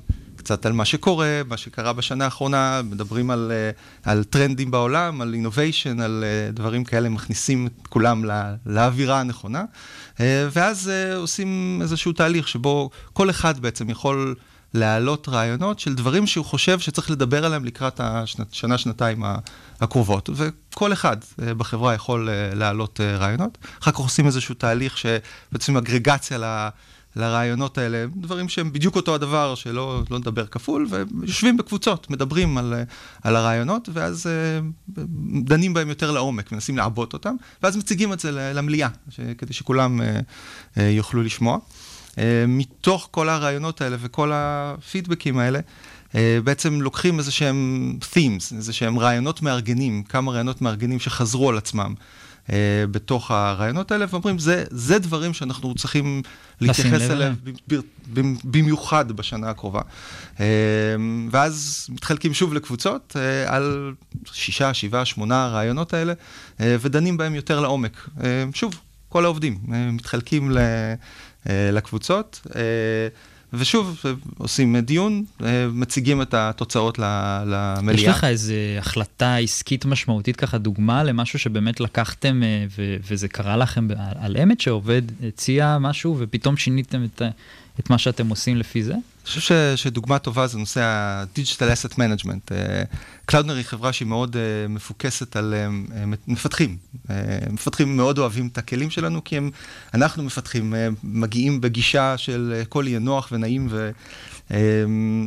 קצת על מה שקורה, מה שקרה בשנה האחרונה, מדברים על, אה, על טרנדים בעולם, על innovation, על אה, דברים כאלה, מכניסים את כולם ל- לאווירה הנכונה, אה, ואז עושים איזשהו תהליך שבו כל אחד בעצם יכול להעלות רעיונות של דברים שהוא חושב שצריך לדבר עליהם לקראת השנה-שנתיים הקרובות. וכל אחד בחברה יכול להעלות רעיונות. אחר כך עושים איזשהו תהליך שבעצם אגרגציה. לרעיונות האלה, דברים שהם בדיוק אותו הדבר, שלא לא נדבר כפול, ויושבים בקבוצות, מדברים על, על הרעיונות, ואז אה, דנים בהם יותר לעומק, מנסים לעבות אותם, ואז מציגים את זה למליאה, ש- כדי שכולם אה, אה, יוכלו לשמוע. מתוך כל הרעיונות האלה וכל הפידבקים האלה, בעצם לוקחים איזה שהם themes, איזה שהם רעיונות מארגנים, כמה רעיונות מארגנים שחזרו על עצמם. Uh, בתוך הרעיונות האלה, ואומרים, זה, זה דברים שאנחנו צריכים להתייחס אליהם במיוחד בשנה הקרובה. Uh, ואז מתחלקים שוב לקבוצות uh, על שישה, שבעה, שמונה הרעיונות האלה, uh, ודנים בהם יותר לעומק. Uh, שוב, כל העובדים uh, מתחלקים ל, uh, לקבוצות. ושוב, עושים דיון, אה, מציגים את התוצאות למליאה. יש לך איזו החלטה עסקית משמעותית, ככה דוגמה למשהו שבאמת לקחתם אה, וזה קרה לכם על- אמת שעובד הציע משהו ופתאום שיניתם את, את מה שאתם עושים לפי זה? אני חושב שדוגמה טובה זה נושא ה-Digital Asset Management. קלאודנר היא חברה שהיא מאוד uh, מפוקסת על uh, מפתחים. מפתחים מאוד אוהבים את הכלים שלנו, כי הם, אנחנו מפתחים, מגיעים בגישה של uh, כל יהיה נוח ונעים, ו,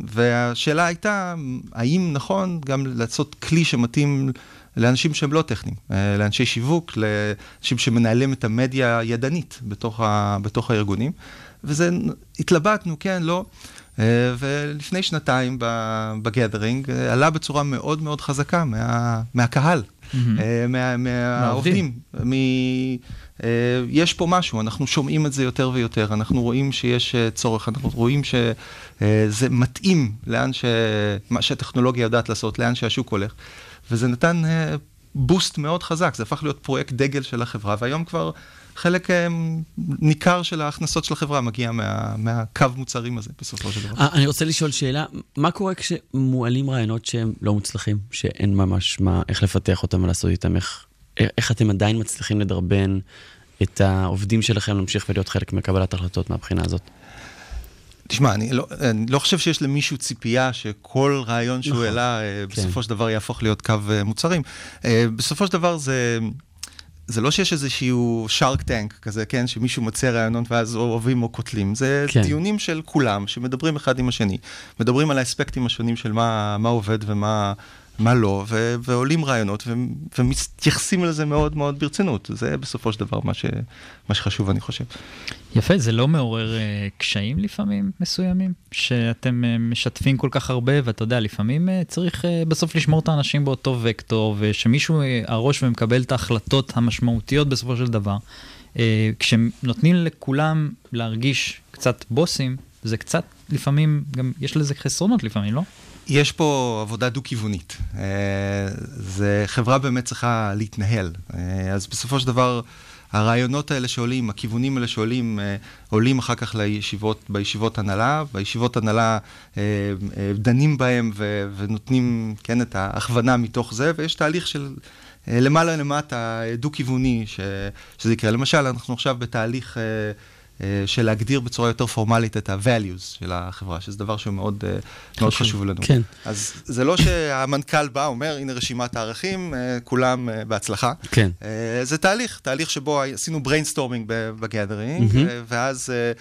והשאלה הייתה, האם נכון גם לעשות כלי שמתאים לאנשים שהם לא טכניים, לאנשי שיווק, לאנשים שמנהלים את המדיה הידנית בתוך, ה, בתוך הארגונים. וזה, התלבטנו, כן, לא. Uh, ולפני שנתיים בגדרינג uh, עלה בצורה מאוד מאוד חזקה מה, מהקהל, mm-hmm. מה, מהעובדים. מ, יש פה משהו, אנחנו שומעים את זה יותר ויותר, אנחנו רואים שיש צורך, אנחנו רואים שזה מתאים לאן ש... מה שהטכנולוגיה יודעת לעשות, לאן שהשוק הולך. וזה נתן בוסט מאוד חזק, זה הפך להיות פרויקט דגל של החברה, והיום כבר... חלק אה, ניכר של ההכנסות של החברה מגיע מה, מהקו מוצרים הזה, בסופו של דבר. אה, אני רוצה לשאול שאלה, מה קורה כשמועלים רעיונות שהם לא מוצלחים, שאין ממש מה, איך לפתח אותם ולעשות איתם, איך, איך אתם עדיין מצליחים לדרבן את העובדים שלכם להמשיך ולהיות חלק מקבלת החלטות מהבחינה הזאת? תשמע, אני לא, אני לא חושב שיש למישהו ציפייה שכל רעיון שהוא נכון, העלה כן. בסופו של דבר יהפוך להיות קו מוצרים. בסופו של דבר זה... זה לא שיש איזשהו שרק טנק כזה, כן? שמישהו מוצא רעיונות ואז אוהבים או קוטלים. זה כן. דיונים של כולם, שמדברים אחד עם השני. מדברים על האספקטים השונים של מה, מה עובד ומה מה לא, ו- ועולים רעיונות ו- ומתייחסים לזה מאוד מאוד ברצינות. זה בסופו של דבר מה, ש- מה שחשוב, אני חושב. יפה, זה לא מעורר uh, קשיים לפעמים מסוימים? שאתם uh, משתפים כל כך הרבה, ואתה יודע, לפעמים uh, צריך uh, בסוף לשמור את האנשים באותו וקטור, ושמישהו uh, הראש ומקבל את ההחלטות המשמעותיות בסופו של דבר. Uh, כשנותנים לכולם להרגיש קצת בוסים, זה קצת, לפעמים, גם יש לזה חסרונות לפעמים, לא? יש פה עבודה דו-כיוונית. זה חברה באמת צריכה להתנהל. אז בסופו של דבר, הרעיונות האלה שעולים, הכיוונים האלה שעולים, עולים אחר כך לישיבות, בישיבות הנהלה. בישיבות הנהלה דנים בהם ונותנים, כן, את ההכוונה מתוך זה, ויש תהליך של... למעלה למטה, דו-כיווני, ש, שזה יקרה. למשל, אנחנו עכשיו בתהליך אה, של להגדיר בצורה יותר פורמלית את ה-values של החברה, שזה דבר שהוא מאוד, אה, מאוד חשוב. לנו. כן. אז זה לא שהמנכ"ל בא, אומר, הנה רשימת הערכים, אה, כולם אה, בהצלחה. כן. אה, זה תהליך, תהליך שבו עשינו brainstorming בגדרינג, מהמם. ואז אה,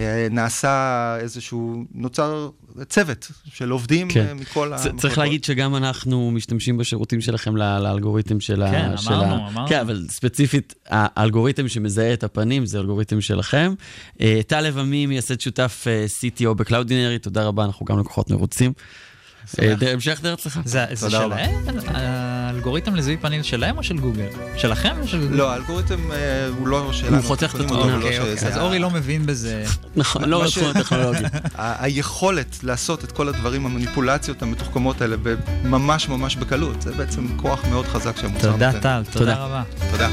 אה, נעשה איזשהו, נוצר צוות של עובדים כן. אה, מכל צ- צריך המחלקות. להגיד שגם אנחנו משתמשים בשירותים שלכם לאלגוריתם של ה... כן, אמרנו. אמרנו. כן, אבל ספציפית, האלגוריתם שמזהה את הפנים זה אלגוריתם שלכם. אה, טל לבמי, מייסד שותף אה, CTO בקלאודינרי, תודה רבה, אנחנו גם לקוחות מרוצים. אה, המשך דרך אצלך. זה. שלהם? האלגוריתם לזיהוי פנים שלהם או של גוגל? שלכם או של... לא, האלגוריתם הוא לא שלנו. הוא חותך את התמונה. לא אוקיי, אז אורי לא מבין בזה. נכון, לא ש- הטכנולוגי. ה- היכולת לעשות את כל הדברים, המניפולציות המתוחכמות האלה, ממש ממש בקלות, זה בעצם כוח מאוד חזק שהמוצר תודה נותן. טל, תודה. תודה רבה. תודה.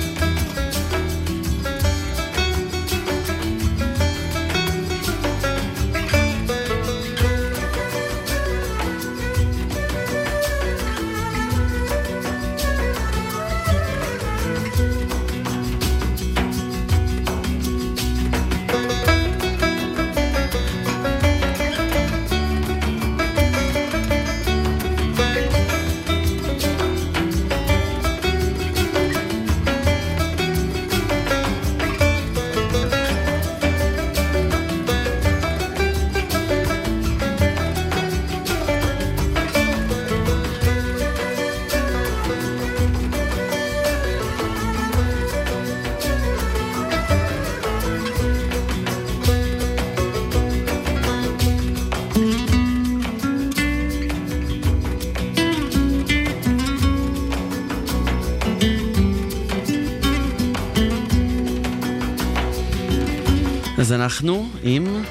אנחנו עם...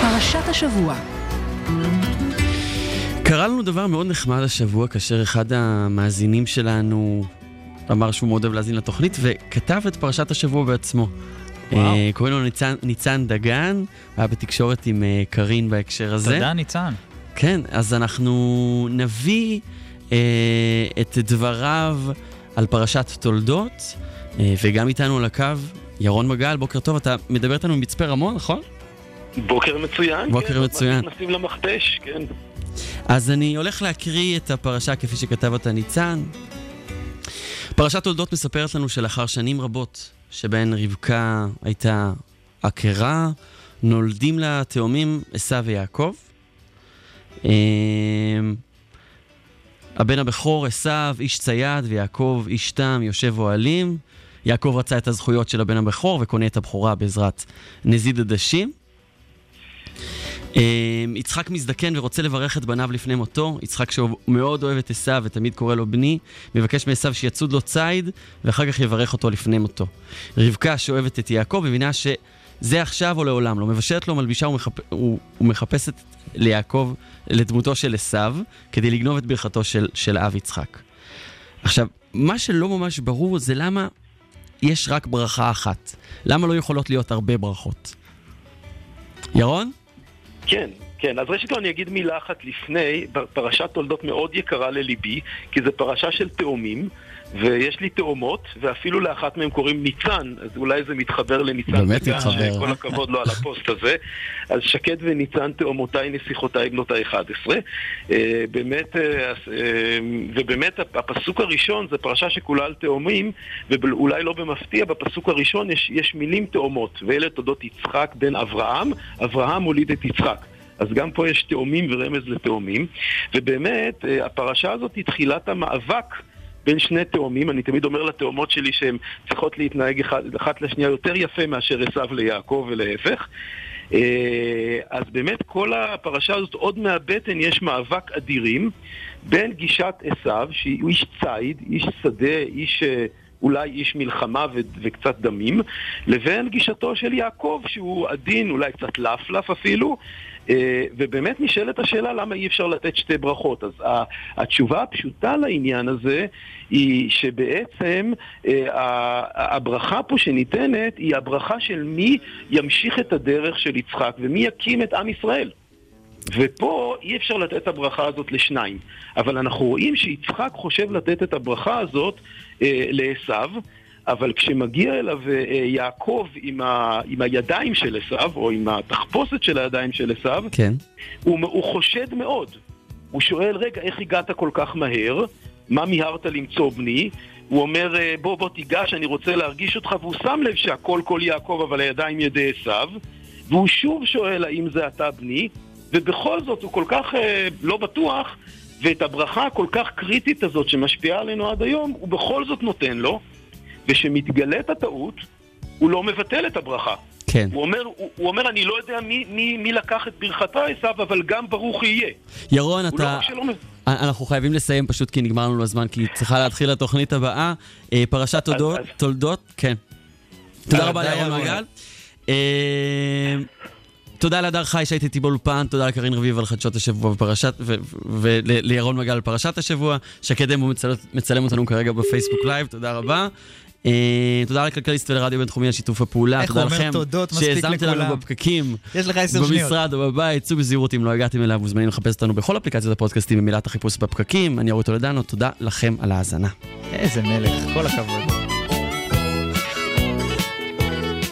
פרשת השבוע. קרה לנו דבר מאוד נחמד השבוע, כאשר אחד המאזינים שלנו אמר שהוא מאוד אוהב להאזין לתוכנית, וכתב את פרשת השבוע בעצמו. וואו. אה, קוראים לו ניצן, ניצן דגן, היה בתקשורת עם אה, קארין בהקשר הזה. תודה ניצן. כן, אז אנחנו נביא אה, את דבריו על פרשת תולדות, אה, וגם איתנו על הקו ירון מגל, בוקר טוב, אתה מדבר איתנו ממצפה רמון, נכון? בוקר מצוין. בוקר כן, מצוין. נכנסים למכתש, כן. אז אני הולך להקריא את הפרשה כפי שכתב אותה ניצן. פרשת תולדות מספרת לנו שלאחר שנים רבות שבהן רבקה הייתה עקרה, נולדים לה תאומים עשו ויעקב. אמ, הבן הבכור עשו, איש צייד, ויעקב, איש תם, יושב אוהלים. יעקב רצה את הזכויות של הבן הבכור וקונה את הבכורה בעזרת נזיד עדשים. אמ, יצחק מזדקן ורוצה לברך את בניו לפני מותו. יצחק שהוא מאוד אוהב את עשו ותמיד קורא לו בני, מבקש מעשו שיצוד לו ציד ואחר כך יברך אותו לפני מותו. רבקה שאוהבת את יעקב מבינה שזה עכשיו או לעולם לא. מבשלת לו, מלבישה ומחפ... ומחפשת ליעקב, לדמותו של עשו, כדי לגנוב את ברכתו של, של אב יצחק. עכשיו, מה שלא ממש ברור זה למה יש רק ברכה אחת. למה לא יכולות להיות הרבה ברכות? ירון? כן, כן. אז ראשית כל אני אגיד מילה אחת לפני, פרשת תולדות מאוד יקרה לליבי, כי זו פרשה של תאומים, ויש לי תאומות, ואפילו לאחת מהן קוראים ניצן, אז אולי זה מתחבר לניצן. באמת דגן, מתחבר. כל הכבוד לו על הפוסט הזה. אז שקד וניצן תאומותיי, נסיכותיי, בנותיי 11. אה, באמת, אה, אה, ובאמת הפ- הפסוק הראשון זה פרשה שכולה על תאומים, ואולי לא במפתיע, בפסוק הראשון יש, יש מילים תאומות, ואלה תולדות יצחק בן אברהם, אברהם הוליד את יצחק. אז גם פה יש תאומים ורמז לתאומים, ובאמת הפרשה הזאת היא תחילת המאבק בין שני תאומים, אני תמיד אומר לתאומות שלי שהן צריכות להתנהג אחת, אחת לשנייה יותר יפה מאשר עשו ליעקב ולהפך. אה, אז באמת כל הפרשה הזאת, עוד מהבטן יש מאבק אדירים בין גישת עשו, שהוא איש ציד, איש שדה, איש... אה, אולי איש מלחמה ו- וקצת דמים, לבין גישתו של יעקב, שהוא עדין, אולי קצת לפלף אפילו, ובאמת נשאלת השאלה למה אי אפשר לתת שתי ברכות. אז התשובה הפשוטה לעניין הזה היא שבעצם אה, הברכה פה שניתנת היא הברכה של מי ימשיך את הדרך של יצחק ומי יקים את עם ישראל. ופה אי אפשר לתת את הברכה הזאת לשניים. אבל אנחנו רואים שיצחק חושב לתת את הברכה הזאת אה, לעשו, אבל כשמגיע אליו אה, אה, יעקב עם, ה, עם הידיים של עשיו, או עם התחפושת של הידיים של עשיו, כן. הוא, הוא חושד מאוד. הוא שואל, רגע, איך הגעת כל כך מהר? מה מיהרת למצוא בני? הוא אומר, "אה, בוא, בוא תיגש, אני רוצה להרגיש אותך, והוא שם לב שהכל כל יעקב, אבל הידיים ידי עשיו. והוא שוב שואל, האם זה אתה בני? ובכל זאת, הוא כל כך אה, לא בטוח, ואת הברכה הכל כך קריטית הזאת שמשפיעה עלינו עד היום, הוא בכל זאת נותן לו, וכשמתגלית הטעות, הוא לא מבטל את הברכה. כן. הוא אומר, הוא, הוא אומר אני לא יודע מי, מי, מי לקח את ברכתה עשיו, אבל גם ברוך יהיה. ירון, לא אתה... רק שלא מב- אנחנו חייבים לסיים פשוט כי נגמר לנו הזמן, כי צריכה להתחיל התוכנית הבאה. אה, פרשת תולדות, תולדות, כן. תודה רבה תודה, לירון. אה, תודה להדר חי שהייתי איתי באולפן, תודה לקרין רביב על חדשות השבוע בפרשת, ולירון מגל על פרשת השבוע, שקד אמו מצל- מצלם אותנו כרגע בפייסבוק לייב, תודה רבה. אה, תודה לכלכליסט ולרדיו בינתחומי על שיתוף הפעולה, איך הוא אומר תודות מספיק שהאזנתם לנו לכולם. בפקקים, יש לך עשר שניות. במשרד או בבית, צאו בזהירות אם לא הגעתם אליו, מוזמנים לחפש אותנו בכל אפליקציות הפודקאסטים במילת החיפוש בפקקים, אני אורי טולדנו, תודה לכם על ההאזנה. איזה מלך, כל הכבוד.